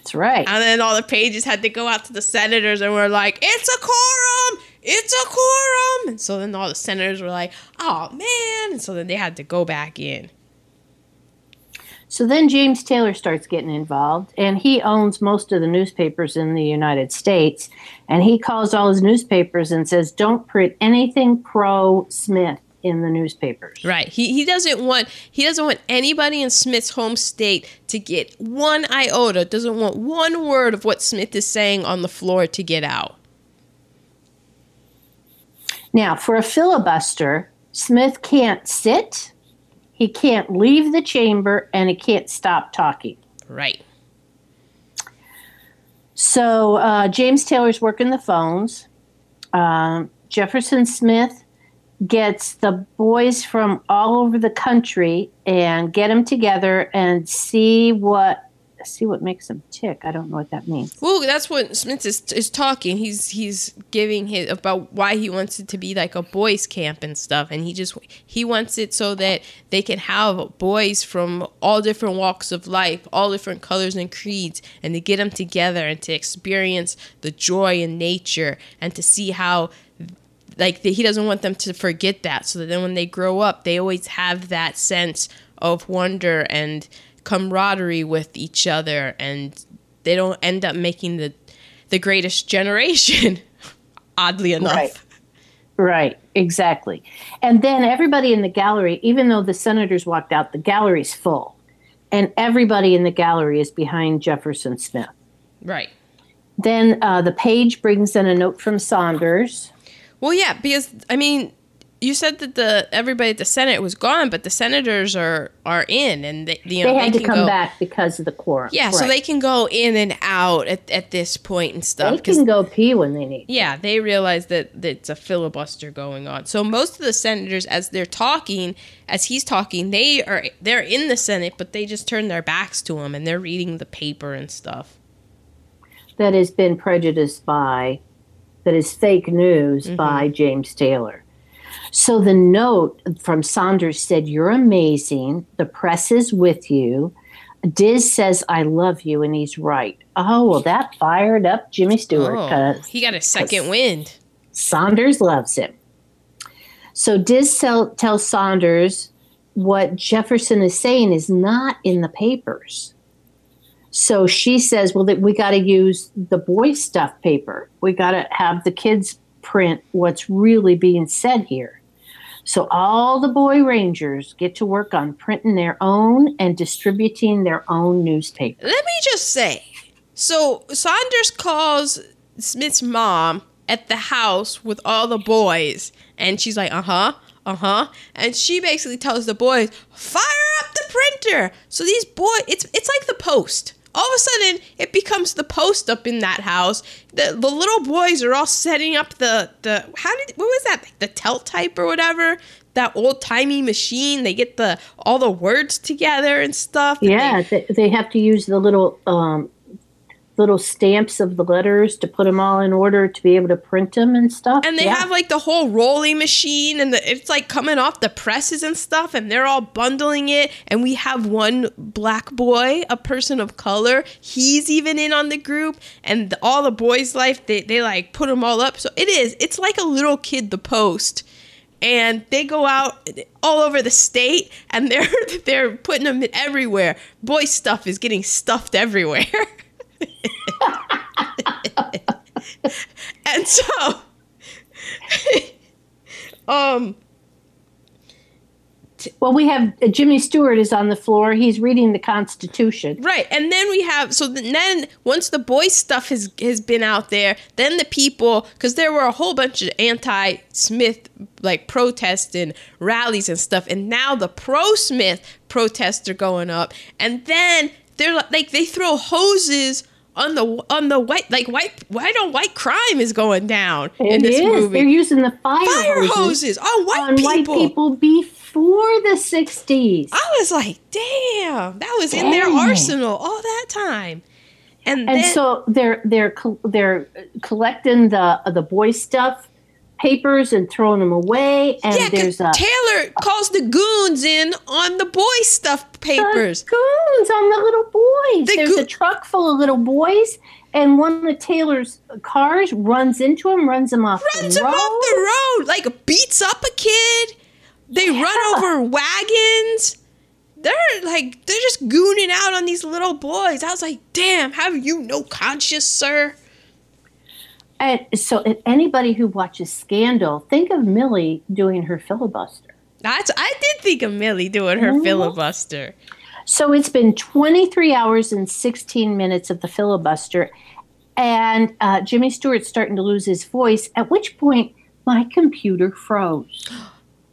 Speaker 2: That's right.
Speaker 1: And then all the pages had to go out to the senators and were like, it's a quorum! It's a quorum! And so then all the senators were like, oh man. And so then they had to go back in.
Speaker 2: So then James Taylor starts getting involved, and he owns most of the newspapers in the United States. And he calls all his newspapers and says, Don't print anything pro Smith in the newspapers.
Speaker 1: Right. He, he doesn't want he doesn't want anybody in Smith's home state to get one iota, doesn't want one word of what Smith is saying on the floor to get out.
Speaker 2: Now, for a filibuster, Smith can't sit, he can't leave the chamber, and he can't stop talking.
Speaker 1: Right.
Speaker 2: So uh, James Taylor's working the phones. Um, Jefferson Smith gets the boys from all over the country and get them together and see what see what makes them tick. I don't know what that means.
Speaker 1: Well, that's what Smith is, is talking. He's he's giving his about why he wants it to be like a boys' camp and stuff, and he just he wants it so that they can have boys from all different walks of life, all different colors and creeds, and to get them together and to experience the joy in nature and to see how like he doesn't want them to forget that so that then when they grow up they always have that sense of wonder and camaraderie with each other and they don't end up making the the greatest generation oddly enough
Speaker 2: Right. Right, exactly. And then everybody in the gallery, even though the senators walked out, the gallery's full. And everybody in the gallery is behind Jefferson Smith.
Speaker 1: right
Speaker 2: Then uh, the page brings in a note from Saunders.
Speaker 1: Well yeah because i mean you said that the everybody at the senate was gone but the senators are are in and they you know
Speaker 2: They had to
Speaker 1: can
Speaker 2: come
Speaker 1: go,
Speaker 2: back because of the quorum.
Speaker 1: yeah so they can go in and out at, at this point and stuff
Speaker 2: They can go pee when they need.
Speaker 1: Yeah, they realize that, that it's a filibuster going on. So most of the senators, as they're talking, as he's talking, they are they're in the Senate, but they just turn their backs to him and they're reading the paper and stuff.
Speaker 2: that has been prejudiced by, that is fake news
Speaker 1: Mm-hmm.
Speaker 2: by James Taylor. So the note from Saunders said, You're amazing. The press is with you. Diz says, I love you, and he's right. Oh, well, that fired up Jimmy Stewart
Speaker 1: Oh,
Speaker 2: because
Speaker 1: he got a second wind.
Speaker 2: Saunders loves him. So Diz tell, tells Saunders what Jefferson is saying is not in the papers. So she says, "Well, that we got to use the boy stuff paper. We got to have the kids print what's really being said here." So all the boy rangers get to work on printing their own and distributing their own newspaper.
Speaker 1: Let me just say so Saunders calls Smith's mom at the house with all the boys, and she's like, uh huh. Uh huh. And she basically tells the boys, "Fire up the printer." So these boys, it's it's like the post. All of a sudden, it becomes the post up in that house. The the little boys are all setting up the the how did what was that the teletype or whatever that old timey machine. They get the all the words together and stuff. and
Speaker 2: Yeah, they, they have to use the little um, little stamps of the letters to put them all in order to be able to print them and stuff.
Speaker 1: and they
Speaker 2: Yeah.
Speaker 1: have like the whole rolling machine and the, it's like coming off the presses and stuff and they're all bundling it and we have one black boy a person of color he's even in on the group and the, all the boys life they, they like put them all up so it is it's like a little kid the post and they go out all over the state and they're they're putting them everywhere boy stuff is getting stuffed everywhere and so um
Speaker 2: well, we have uh, Jimmy Stewart is on the floor. He's reading the Constitution.
Speaker 1: right and then we have so th- then once the boy stuff has has been out there then the people because there were a whole bunch of anti-smith like protests and rallies and stuff and now the pro-smith protests are going up and then they're like they throw hoses on the on the white like white why don't white crime is going down in this
Speaker 2: is.
Speaker 1: movie
Speaker 2: They're using the fire,
Speaker 1: fire
Speaker 2: hoses
Speaker 1: hoses on white
Speaker 2: on white
Speaker 1: people.
Speaker 2: people before the '60s.
Speaker 1: I was like, damn, that was in their arsenal all that time. And,
Speaker 2: and
Speaker 1: then,
Speaker 2: so they're they're they're collecting the the boy stuff papers and throwing them away. And
Speaker 1: yeah,
Speaker 2: there's a
Speaker 1: Taylor calls the goons in on the boy stuff papers.
Speaker 2: goons on the little boys.
Speaker 1: The
Speaker 2: There's
Speaker 1: goo-
Speaker 2: a truck full of little boys, and one of Taylor's cars runs into him, runs him off
Speaker 1: Runs
Speaker 2: the
Speaker 1: him
Speaker 2: road.
Speaker 1: off the road, like beats up a kid. They run over wagons. They're like they're just gooning out on these little boys. I was like, damn, have you no conscience, sir?
Speaker 2: And so, if anybody who watches Scandal, think of Mellie doing her filibuster.
Speaker 1: That's I did think of Mellie doing her
Speaker 2: Mhm.
Speaker 1: filibuster.
Speaker 2: So it's been 23 hours and 16 minutes of the filibuster, and uh, Jimmy Stewart's starting to lose his voice. At which point, my computer froze.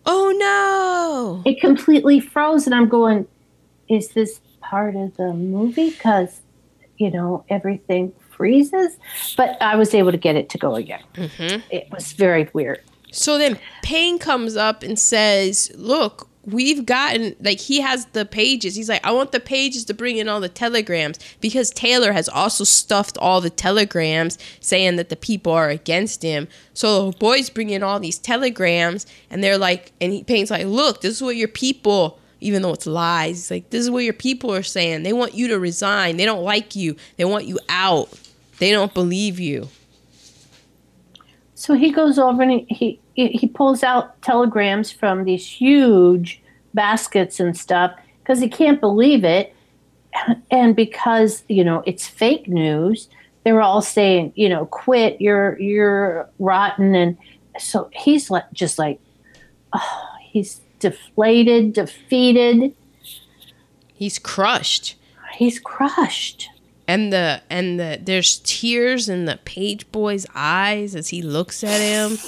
Speaker 1: Oh no.
Speaker 2: It completely froze, and I'm going, "Is this part of the movie?" Because you know everything freezes. But I was able to get it to go again.
Speaker 1: Mhm.
Speaker 2: It was very weird.
Speaker 1: So then Paine comes up and says, Look, we've gotten, like, he has the pages. He's like, I want the pages to bring in all the telegrams because Taylor has also stuffed all the telegrams saying that the people are against him. So the boys bring in all these telegrams and they're like, and he, Paine's like, Look, this is what your people. Even though it's lies, he's like, this is what your people are saying. They want you to resign. They don't like you. They want you out. They don't believe you.
Speaker 2: So he goes over and he, he he pulls out telegrams from these huge baskets and stuff because he can't believe it, and because you know it's fake news. They're all saying, you know, quit. You're you're rotten, and so he's like just like, oh, he's deflated, defeated.
Speaker 1: He's crushed.
Speaker 2: He's crushed.
Speaker 1: And the and the there's tears in the page boy's eyes as he looks at him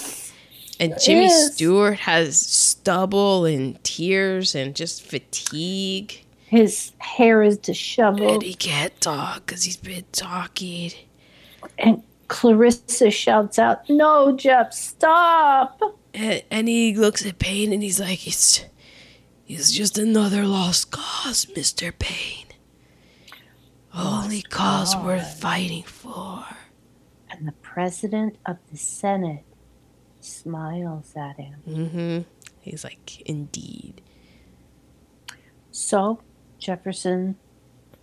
Speaker 1: and jimmy
Speaker 2: Yes.
Speaker 1: stewart has stubble and tears and just fatigue
Speaker 2: His hair is disheveled.
Speaker 1: and he can't talk because he's been talking
Speaker 2: And Clarissa shouts out, No, Jeff, stop.
Speaker 1: and, and he looks at paine and he's like it's it's just another lost cause mr paine only cause worth fighting for
Speaker 2: And the president of the Senate smiles at him.
Speaker 1: mm-hmm he's like indeed
Speaker 2: So Jefferson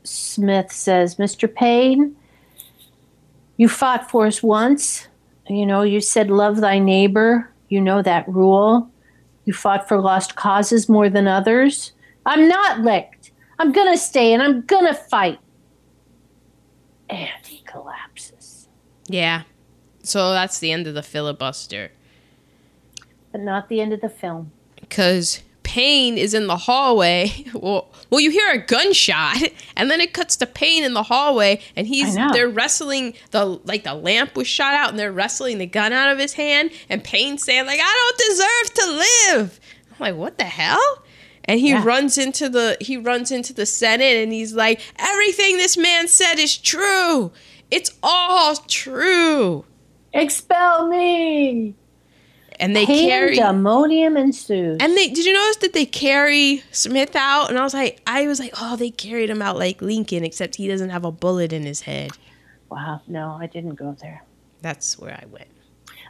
Speaker 2: Smith says, Mr. Paine, you fought for us once. You know, you said, Love thy neighbor. You know that rule. You fought for lost causes more than others. I'm not licked. I'm going to stay and I'm going to fight. And he collapses.
Speaker 1: Yeah. So that's the end of the filibuster.
Speaker 2: But not the end of the film.
Speaker 1: because Paine is in the hallway. Well, well, you hear a gunshot, and then it cuts to Paine in the hallway, and he's they're wrestling the like the lamp was shot out, and they're wrestling the gun out of his hand, and Paine saying like, "I don't deserve to live." I'm like, "What the hell?" And he
Speaker 2: Yeah.
Speaker 1: runs into the he runs into the Senate, and he's like, "Everything this man said is true. It's all true."
Speaker 2: Expel me.
Speaker 1: And they carry
Speaker 2: Pandemonium ensues.
Speaker 1: And they did you notice that they carry Smith out? And I was like, I was like, oh, they carried him out like Lincoln, except he doesn't have a bullet in his head.
Speaker 2: wow, no, I didn't go there.
Speaker 1: That's where I went.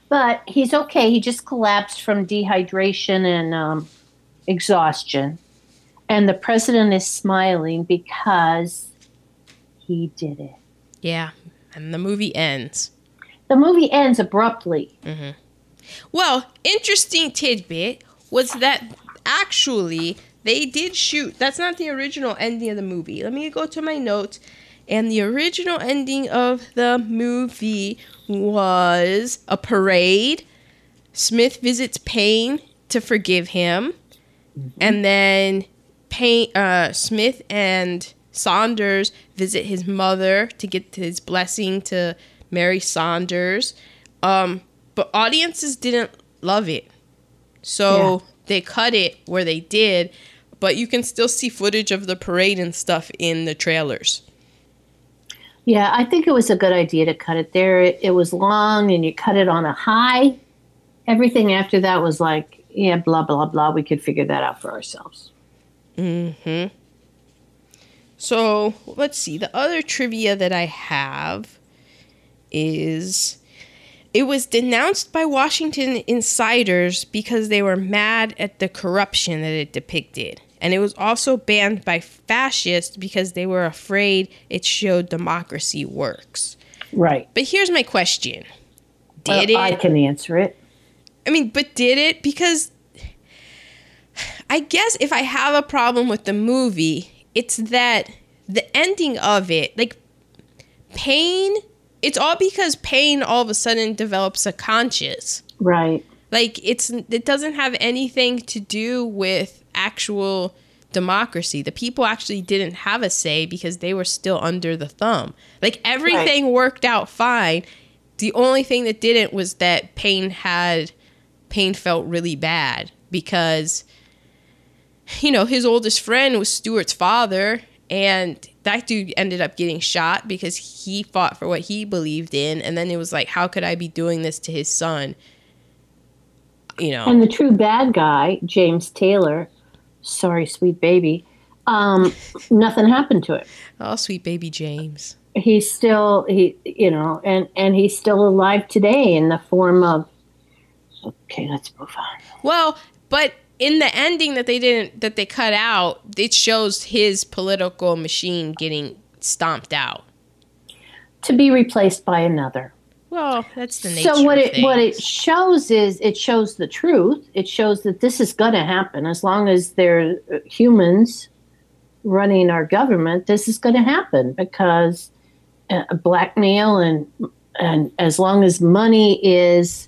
Speaker 2: But he's okay. He just collapsed from dehydration and um, exhaustion. And the president is smiling because he did it.
Speaker 1: Yeah, and the movie ends.
Speaker 2: The movie ends abruptly. Mm-hmm.
Speaker 1: Well, interesting tidbit was that actually they did shoot. That's not the original ending of the movie. Let me go to my notes. And the original ending of the movie was a parade. Smith visits Paine to forgive him. And then Paine, uh, Smith and Saunders visit his mother to get his blessing to marry Saunders. Um, but audiences didn't love it. So they cut it where they did, but you can still see footage of the parade and stuff in the trailers.
Speaker 2: Yeah, I think it was a good idea to cut it there. It, it was long and you cut it on a high. Everything after that was like, yeah, blah, blah, blah. We could figure that out for ourselves.
Speaker 1: Mm-hmm. So let's see. The other trivia that I have is it was denounced by Washington insiders because they were mad at the corruption that it depicted. And it was also banned by fascists because they were afraid it showed democracy works.
Speaker 2: Right.
Speaker 1: But here's my question. Did
Speaker 2: Well,
Speaker 1: it
Speaker 2: I can answer it.
Speaker 1: I mean, but did it? Because I guess if I have a problem with the movie, it's that the ending of it, like Paine, it's all because Paine all of a sudden develops a conscience.
Speaker 2: Right.
Speaker 1: Like it's it doesn't have anything to do with actual democracy. The people actually didn't have a say because they were still under the thumb. Like everything worked out fine. The only thing that didn't was that Paine had Paine felt really bad because you know, his oldest friend was Stewart's father and that dude ended up getting shot because he fought for what he believed in and then it was like how could I be doing this to his son? You know.
Speaker 2: And the true bad guy, James Taylor, sorry, sweet baby, um, nothing happened to it.
Speaker 1: Oh, sweet baby James.
Speaker 2: He's still he, you know, and and he's still alive today in the form of. Okay, let's move on.
Speaker 1: Well, but in the ending that they didn't that they cut out, it shows his political machine getting stomped out.
Speaker 2: To be replaced by another.
Speaker 1: Well, that's the nature.
Speaker 2: So what
Speaker 1: of
Speaker 2: it what it shows is it shows the truth. It shows that this is going to happen as long as there are humans running our government. This is going to happen because uh, blackmail and and as long as money is,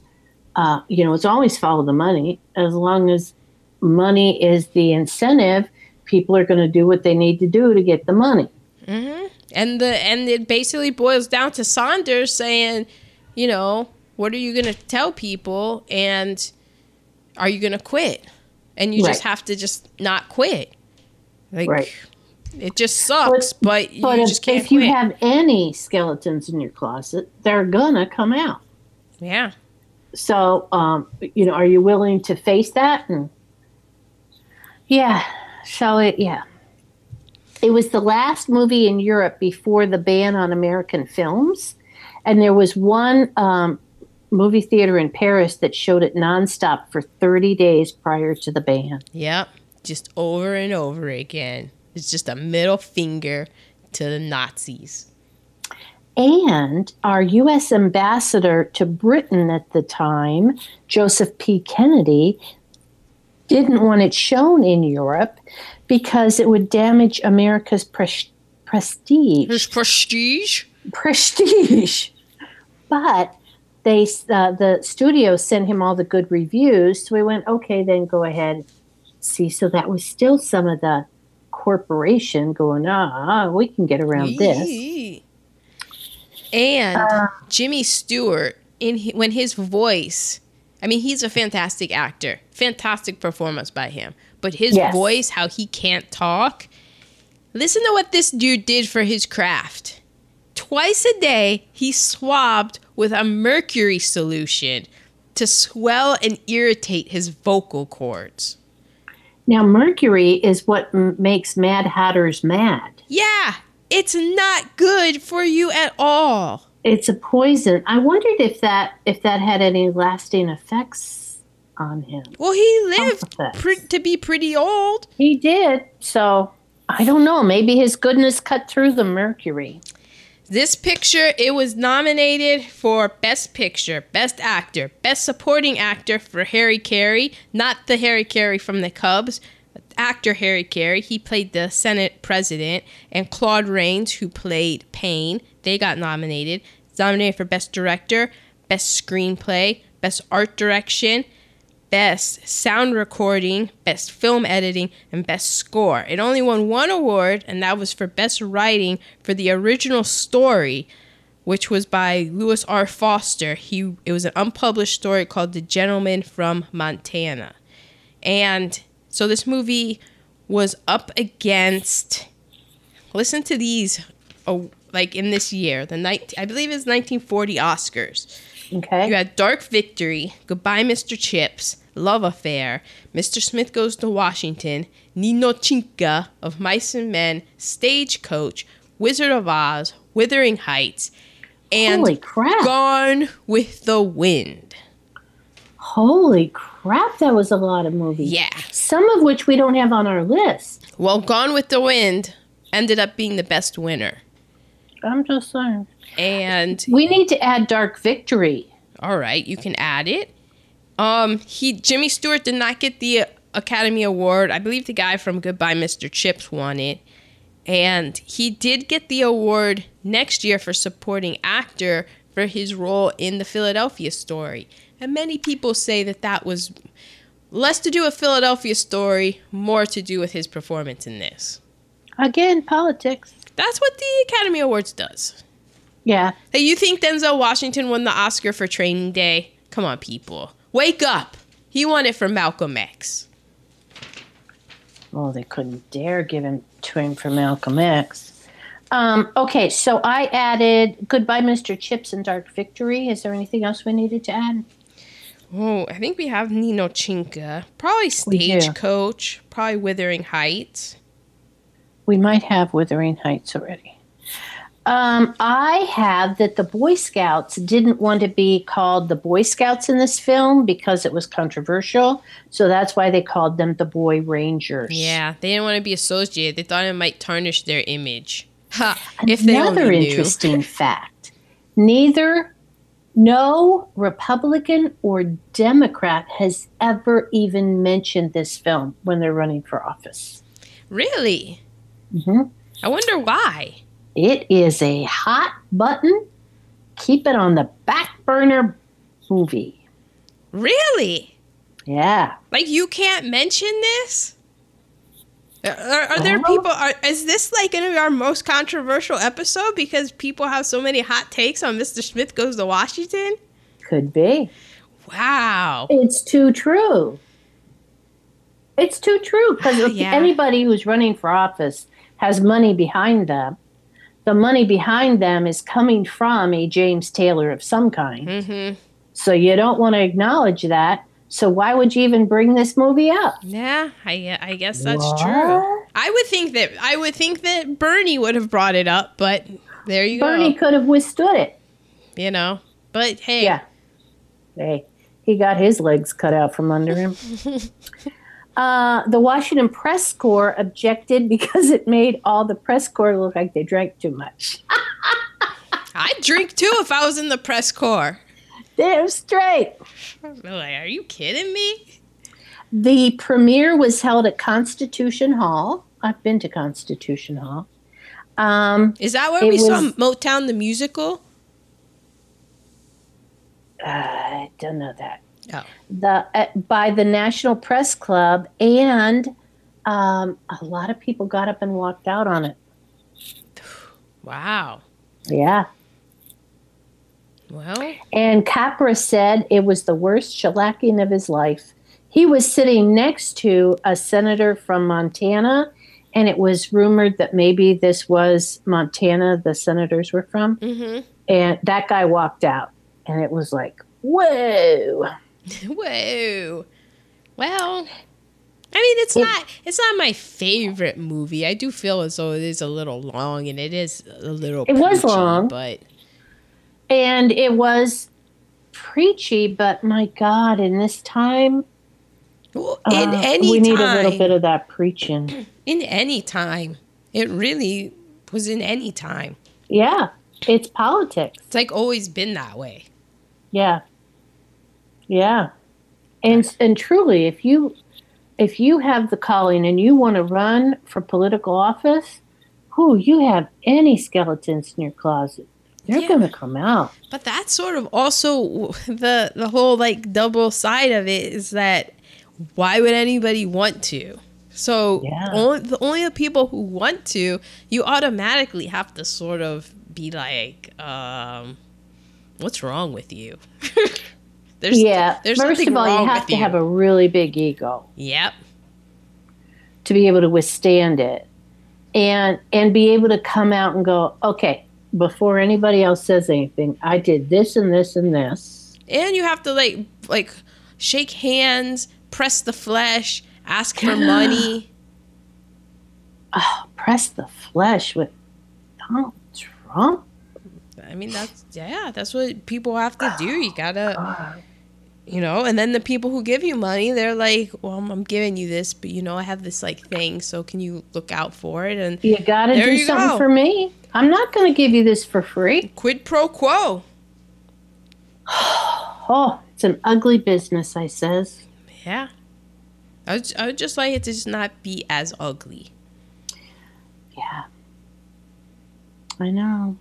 Speaker 2: uh, you know, it's always follow the money. As long as money is the incentive, people are going to do what they need to do to get the money.
Speaker 1: Mhm. and the and it basically boils down to Saunders saying, you know, what are you going to tell people and are you going to quit? And you just have to just not quit. Like
Speaker 2: Right.
Speaker 1: it just sucks, but, you
Speaker 2: But if,
Speaker 1: just can't
Speaker 2: if you have any skeletons in your closet, they're gonna come out.
Speaker 1: yeah.
Speaker 2: So, um, you know, are you willing to face that? And yeah, so it, yeah, it was the last movie in Europe before the ban on American films, and there was one um, movie theater in Paris that showed it nonstop for 30 days prior to the ban.
Speaker 1: Yep. Just over and over again. It's just a middle finger to the Nazis.
Speaker 2: And our U.S. ambassador to Britain at the time, Joseph P. Kennedy, didn't want it shown in Europe because it would damage America's pres- prestige.
Speaker 1: There's prestige.
Speaker 2: Prestige. But they, uh, the studio sent him all the good reviews, so we went, okay, then go ahead See, so that was still some of the corporation going, ah, we can get around this.
Speaker 1: And
Speaker 2: Uh,
Speaker 1: Jimmy Stewart, in when his voice, I mean, he's a fantastic actor, fantastic performance by him. But his
Speaker 2: Yes.
Speaker 1: voice, how he can't talk. Listen to what this dude did for his craft. Twice a day, he swabbed with a mercury solution to swell and irritate his vocal cords.
Speaker 2: Now, mercury is what m- makes Mad Hatters mad.
Speaker 1: Yeah, it's not good for you at all.
Speaker 2: It's a poison. I wondered if that if that had any lasting effects on him.
Speaker 1: Well, he lived pre- to be pretty old.
Speaker 2: He did. So I don't know. Maybe his goodness cut through the mercury.
Speaker 1: This picture, it was nominated for Best Picture, Best Actor, Best Supporting Actor for Harry Carey, not the Harry Carey from the Cubs, actor Harry Carey. He played the Senate president, and Claude Rains, who played Paine, they got nominated. Nominated for Best Director, Best Screenplay, Best Art Direction, Best Sound Recording, Best Film Editing, and Best Score. It only won one award, and that was for Best Writing for the original story, which was by Lewis R. Foster. He it was an unpublished story called The Gentleman from Montana. And so this movie was up against listen to these oh, like in this year, the night I believe it's 1940 Oscars.
Speaker 2: Okay.
Speaker 1: You had Dark Victory, Goodbye, Mr. Chips, Love Affair, Mr. Smith Goes to Washington, Ninotchka of Mice and Men, Stagecoach, Wizard of Oz, Wuthering Heights, and
Speaker 2: Holy crap.
Speaker 1: Gone with the Wind.
Speaker 2: Holy crap. Crap, that was a lot of movies.
Speaker 1: Yeah.
Speaker 2: Some of which we don't have on our list.
Speaker 1: Well, Gone with the Wind ended up being the best winner.
Speaker 2: I'm just saying.
Speaker 1: And
Speaker 2: We need to add Dark Victory.
Speaker 1: all right, you can add it. Um, he Jimmy Stewart did not get the Academy Award. I believe the guy from Goodbye Mr. Chips won it. And he did get the award next year for supporting actor for his role in the Philadelphia story. And many people say that that was less to do with Philadelphia story, more to do with his performance in this.
Speaker 2: Again, politics.
Speaker 1: That's what the Academy Awards does.
Speaker 2: Yeah.
Speaker 1: Hey, you think Denzel Washington won the Oscar for Training Day? Come on, people. Wake up. He won it for Malcolm X.
Speaker 2: Well, they couldn't dare give him to him for Malcolm X. Um, okay, so I added Goodbye, Mr. Chips and Dark Victory. Is there anything else we needed to add?
Speaker 1: Oh, I think we have Ninotchka. Probably. Stagecoach. Probably Wuthering Heights.
Speaker 2: We might have Wuthering Heights already. Um, I have that the Boy Scouts didn't want to be called the Boy Scouts in this film because it was controversial. So that's why they called them the Boy Rangers.
Speaker 1: Yeah, they didn't want to be associated. They thought it might tarnish their image. Ha!
Speaker 2: Another interesting fact neither, no Republican or Democrat has ever even mentioned this film when they're running for office.
Speaker 1: Really?
Speaker 2: hmm
Speaker 1: I wonder why.
Speaker 2: It is a hot button. Keep it on the back burner movie.
Speaker 1: Really?
Speaker 2: Yeah.
Speaker 1: Like you can't mention this? Are, are there
Speaker 2: Oh.
Speaker 1: people? Are, is this like going to be our most controversial episode because people have so many hot takes on Mr. Smith Goes to Washington?
Speaker 2: Could be.
Speaker 1: Wow.
Speaker 2: It's too true. It's too true because if
Speaker 1: Yeah.
Speaker 2: anybody who's running for office has money behind them. The money behind them is coming from a James Taylor of some kind.
Speaker 1: Mm-hmm.
Speaker 2: So you don't want to acknowledge that. So why would you even bring this movie up?
Speaker 1: Yeah, I, I guess that's
Speaker 2: What?
Speaker 1: true. I would think that I would think that Bernie would have brought it up, but there you
Speaker 2: Bernie
Speaker 1: go.
Speaker 2: Bernie could have withstood it.
Speaker 1: You know, but hey,
Speaker 2: Yeah. Hey, he got his legs cut out from under him. uh, the Washington Press Corps objected because it made all the press corps look like they drank too much.
Speaker 1: I'd drink too if I was in the press corps.
Speaker 2: Damn straight.
Speaker 1: Like, are you kidding me?
Speaker 2: The premiere was held at Constitution Hall. I've been to Constitution Hall. Um,
Speaker 1: Is that where we saw Motown the musical?
Speaker 2: I don't know that.
Speaker 1: Oh.
Speaker 2: the uh, by the National Press Club, and um, a lot of people got up and walked out on it.
Speaker 1: Wow.
Speaker 2: Yeah.
Speaker 1: Well,
Speaker 2: And Capra said it was the worst shellacking of his life. He was sitting next to a senator from Montana, and it was rumored that maybe this was Montana, the senators were from.
Speaker 1: hmm
Speaker 2: And that guy walked out, and it was like, whoa.
Speaker 1: Whoa. Well, I mean, it's
Speaker 2: It-
Speaker 1: not it's not my favorite movie. I do feel as though it is a little long, and it is a little.
Speaker 2: It was long.
Speaker 1: but
Speaker 2: And it was preachy, but my God, in this time,
Speaker 1: well, in
Speaker 2: uh,
Speaker 1: any
Speaker 2: we need
Speaker 1: time,
Speaker 2: a little bit of that preaching.
Speaker 1: in any time, it really was in any time.
Speaker 2: Yeah, it's politics.
Speaker 1: It's like always been that way.
Speaker 2: Yeah. Yeah. And and truly if you if you have the calling and you want to run for political office, who you have any skeletons in your closet, they're
Speaker 1: Yeah.
Speaker 2: going to come out.
Speaker 1: But that's sort of also the the whole like double side of it is that why would anybody want to? So
Speaker 2: Yeah.
Speaker 1: only the only the people who want to, you automatically have to sort of be like, um, what's wrong with you? there's
Speaker 2: yeah.
Speaker 1: there's
Speaker 2: First of all, you have to have a really big ego
Speaker 1: Yep.
Speaker 2: to be able to withstand it. And and be able to come out and go, "Okay, before anybody else says anything, I did this and this and this."
Speaker 1: And you have to like like shake hands, press the flesh, ask for money.
Speaker 2: Oh, press the flesh with Donald Trump.
Speaker 1: I mean that's yeah, that's what people have to do. You gotta
Speaker 2: God.
Speaker 1: you know and then the people who give you money they're like well i'm, I'm giving you this but you know i have this like thing so can you look out for it and
Speaker 2: You got to do
Speaker 1: you
Speaker 2: something
Speaker 1: go.
Speaker 2: for me. I'm not going to give you this for free.
Speaker 1: quid pro quo
Speaker 2: Oh, it's an ugly business, I says.
Speaker 1: yeah I would, I would just like it to just not be as ugly
Speaker 2: Yeah. I know.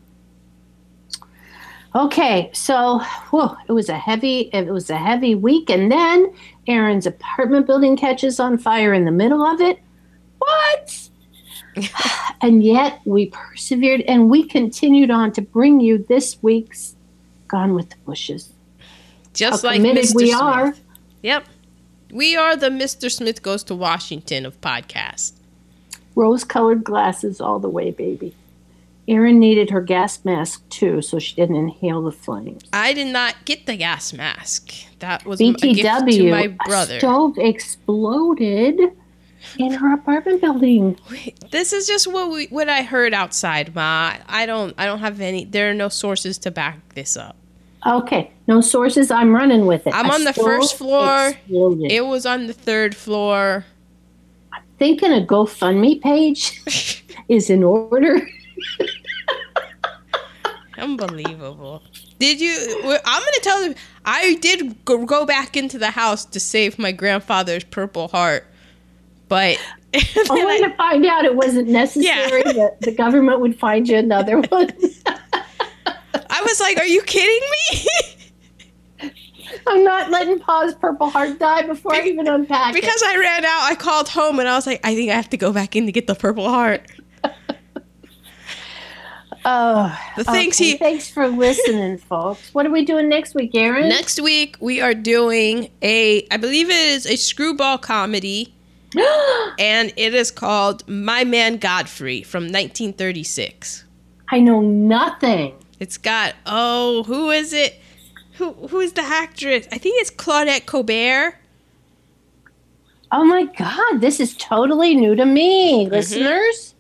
Speaker 2: Okay, so whew, it was a heavy it was a heavy week and then Aaron's apartment building catches on fire in the middle of it. What? and yet we persevered and we continued on to bring you this week's Gone with the Bushes.
Speaker 1: just
Speaker 2: How
Speaker 1: like mr
Speaker 2: we
Speaker 1: smith
Speaker 2: are.
Speaker 1: yep we are the mr smith goes to washington of podcasts.
Speaker 2: Rose colored glasses all the way, baby. Erin needed her gas mask too, so she didn't inhale the flames.
Speaker 1: i did not get the gas mask that was a gift to
Speaker 2: BTW,
Speaker 1: my
Speaker 2: a
Speaker 1: brother
Speaker 2: stove exploded in her apartment building.
Speaker 1: this is just what we what i heard outside ma i don't i don't have any there are no sources to back this up
Speaker 2: Okay, no sources. I'm running with it.
Speaker 1: I'm on the first floor.
Speaker 2: exploded.
Speaker 1: It was on the third floor.
Speaker 2: I'm Thinking a GoFundMe page is in order.
Speaker 1: Unbelievable. Did you? I'm gonna tell you. I did go, go back into the house to save my grandfather's Purple Heart, but then
Speaker 2: Only
Speaker 1: I,
Speaker 2: to find out it wasn't necessary that the government would find you another one.
Speaker 1: I was like, "Are you kidding me?"
Speaker 2: I'm not letting Pa's Purple Heart die before I even unpack it.
Speaker 1: because I ran out. I called home and I was like, "I think I have to go back in to get the Purple Heart."
Speaker 2: Oh,
Speaker 1: The things
Speaker 2: okay.
Speaker 1: he
Speaker 2: Thanks for listening, folks. What are we doing next week, Aaron?
Speaker 1: Next week we are doing a, I believe it is a screwball comedy, and it is called My Man Godfrey from 1936.
Speaker 2: I know nothing.
Speaker 1: It's got oh, who is it? Who who is the actress? I think it's Claudette Colbert.
Speaker 2: Oh my God, this is totally new to me, mm-hmm. listeners.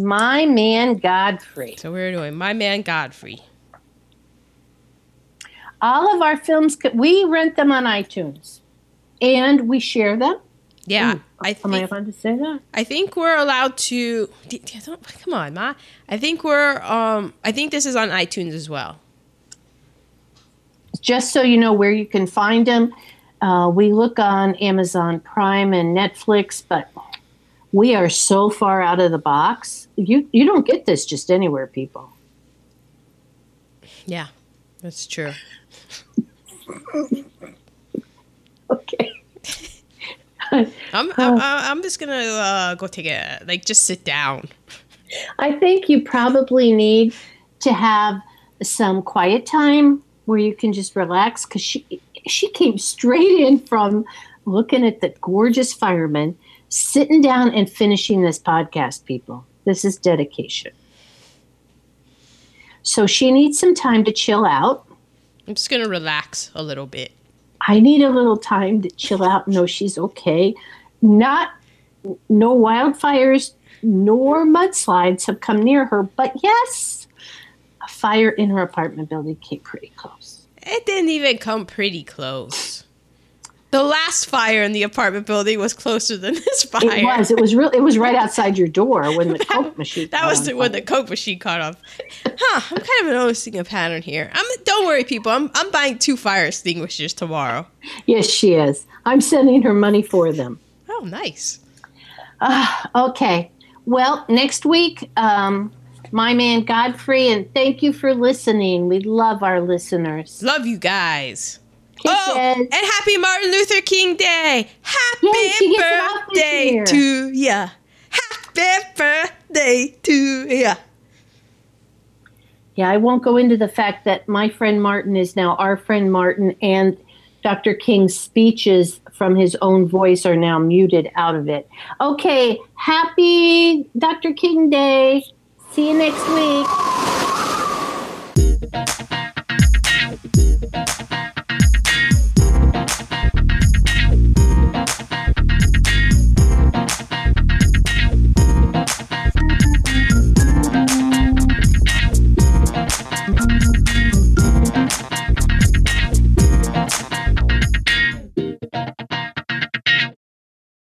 Speaker 2: My man Godfrey.
Speaker 1: So we're doing My Man Godfrey.
Speaker 2: All of our films, we rent them on iTunes, and we share them.
Speaker 1: Yeah,
Speaker 2: Ooh,
Speaker 1: I
Speaker 2: Am I
Speaker 1: think
Speaker 2: allowed to say that?
Speaker 1: I think we're allowed to. d- d- don't- Come on, ma. I think we're um. I think this is on iTunes as well.
Speaker 2: Just so you know where you can find them, uh, we look on Amazon Prime and Netflix, but we are so far out of the box. You you don't get this just anywhere, people.
Speaker 1: Yeah, that's true.
Speaker 2: okay.
Speaker 1: I'm, I'm, I'm, I'm just gonna uh, go take a like just sit down.
Speaker 2: I think you probably need to have some quiet time where you can just relax because she she came straight in from looking at the gorgeous fireman, sitting down and finishing this podcast. People, this is dedication. So she needs some time to chill out.
Speaker 1: I'm just gonna relax a little bit.
Speaker 2: I need a little time to chill out. No, she's okay. Not no wildfires nor mudslides have come near her, but yes, a fire in her apartment building came pretty close.
Speaker 1: It didn't even come pretty close. The last fire in the apartment building was closer than this fire.
Speaker 2: It was. It was real. It was right outside your door when the Coke machine.
Speaker 1: That was the, when the Coke machine caught off. Huh? I'm kind of noticing a pattern here. I'm. Don't worry, people. I'm. I'm buying two fire extinguishers tomorrow.
Speaker 2: Yes, she is. I'm sending her money for them.
Speaker 1: Oh, nice.
Speaker 2: Ah, okay. Well, next week, um, my man Godfrey, and thank you for listening. We love our listeners.
Speaker 1: Love you guys. Oh,
Speaker 2: Kisses.
Speaker 1: and happy Martin Luther King Day. Happy
Speaker 2: Yay, she gets it off this
Speaker 1: birthday to ya. Happy birthday to ya.
Speaker 2: Yeah, I won't go into the fact that my friend Martin is now our friend Martin, and Dr. King's speeches from his own voice are now muted out of it. Okay, happy Dr. King Day. See you next week.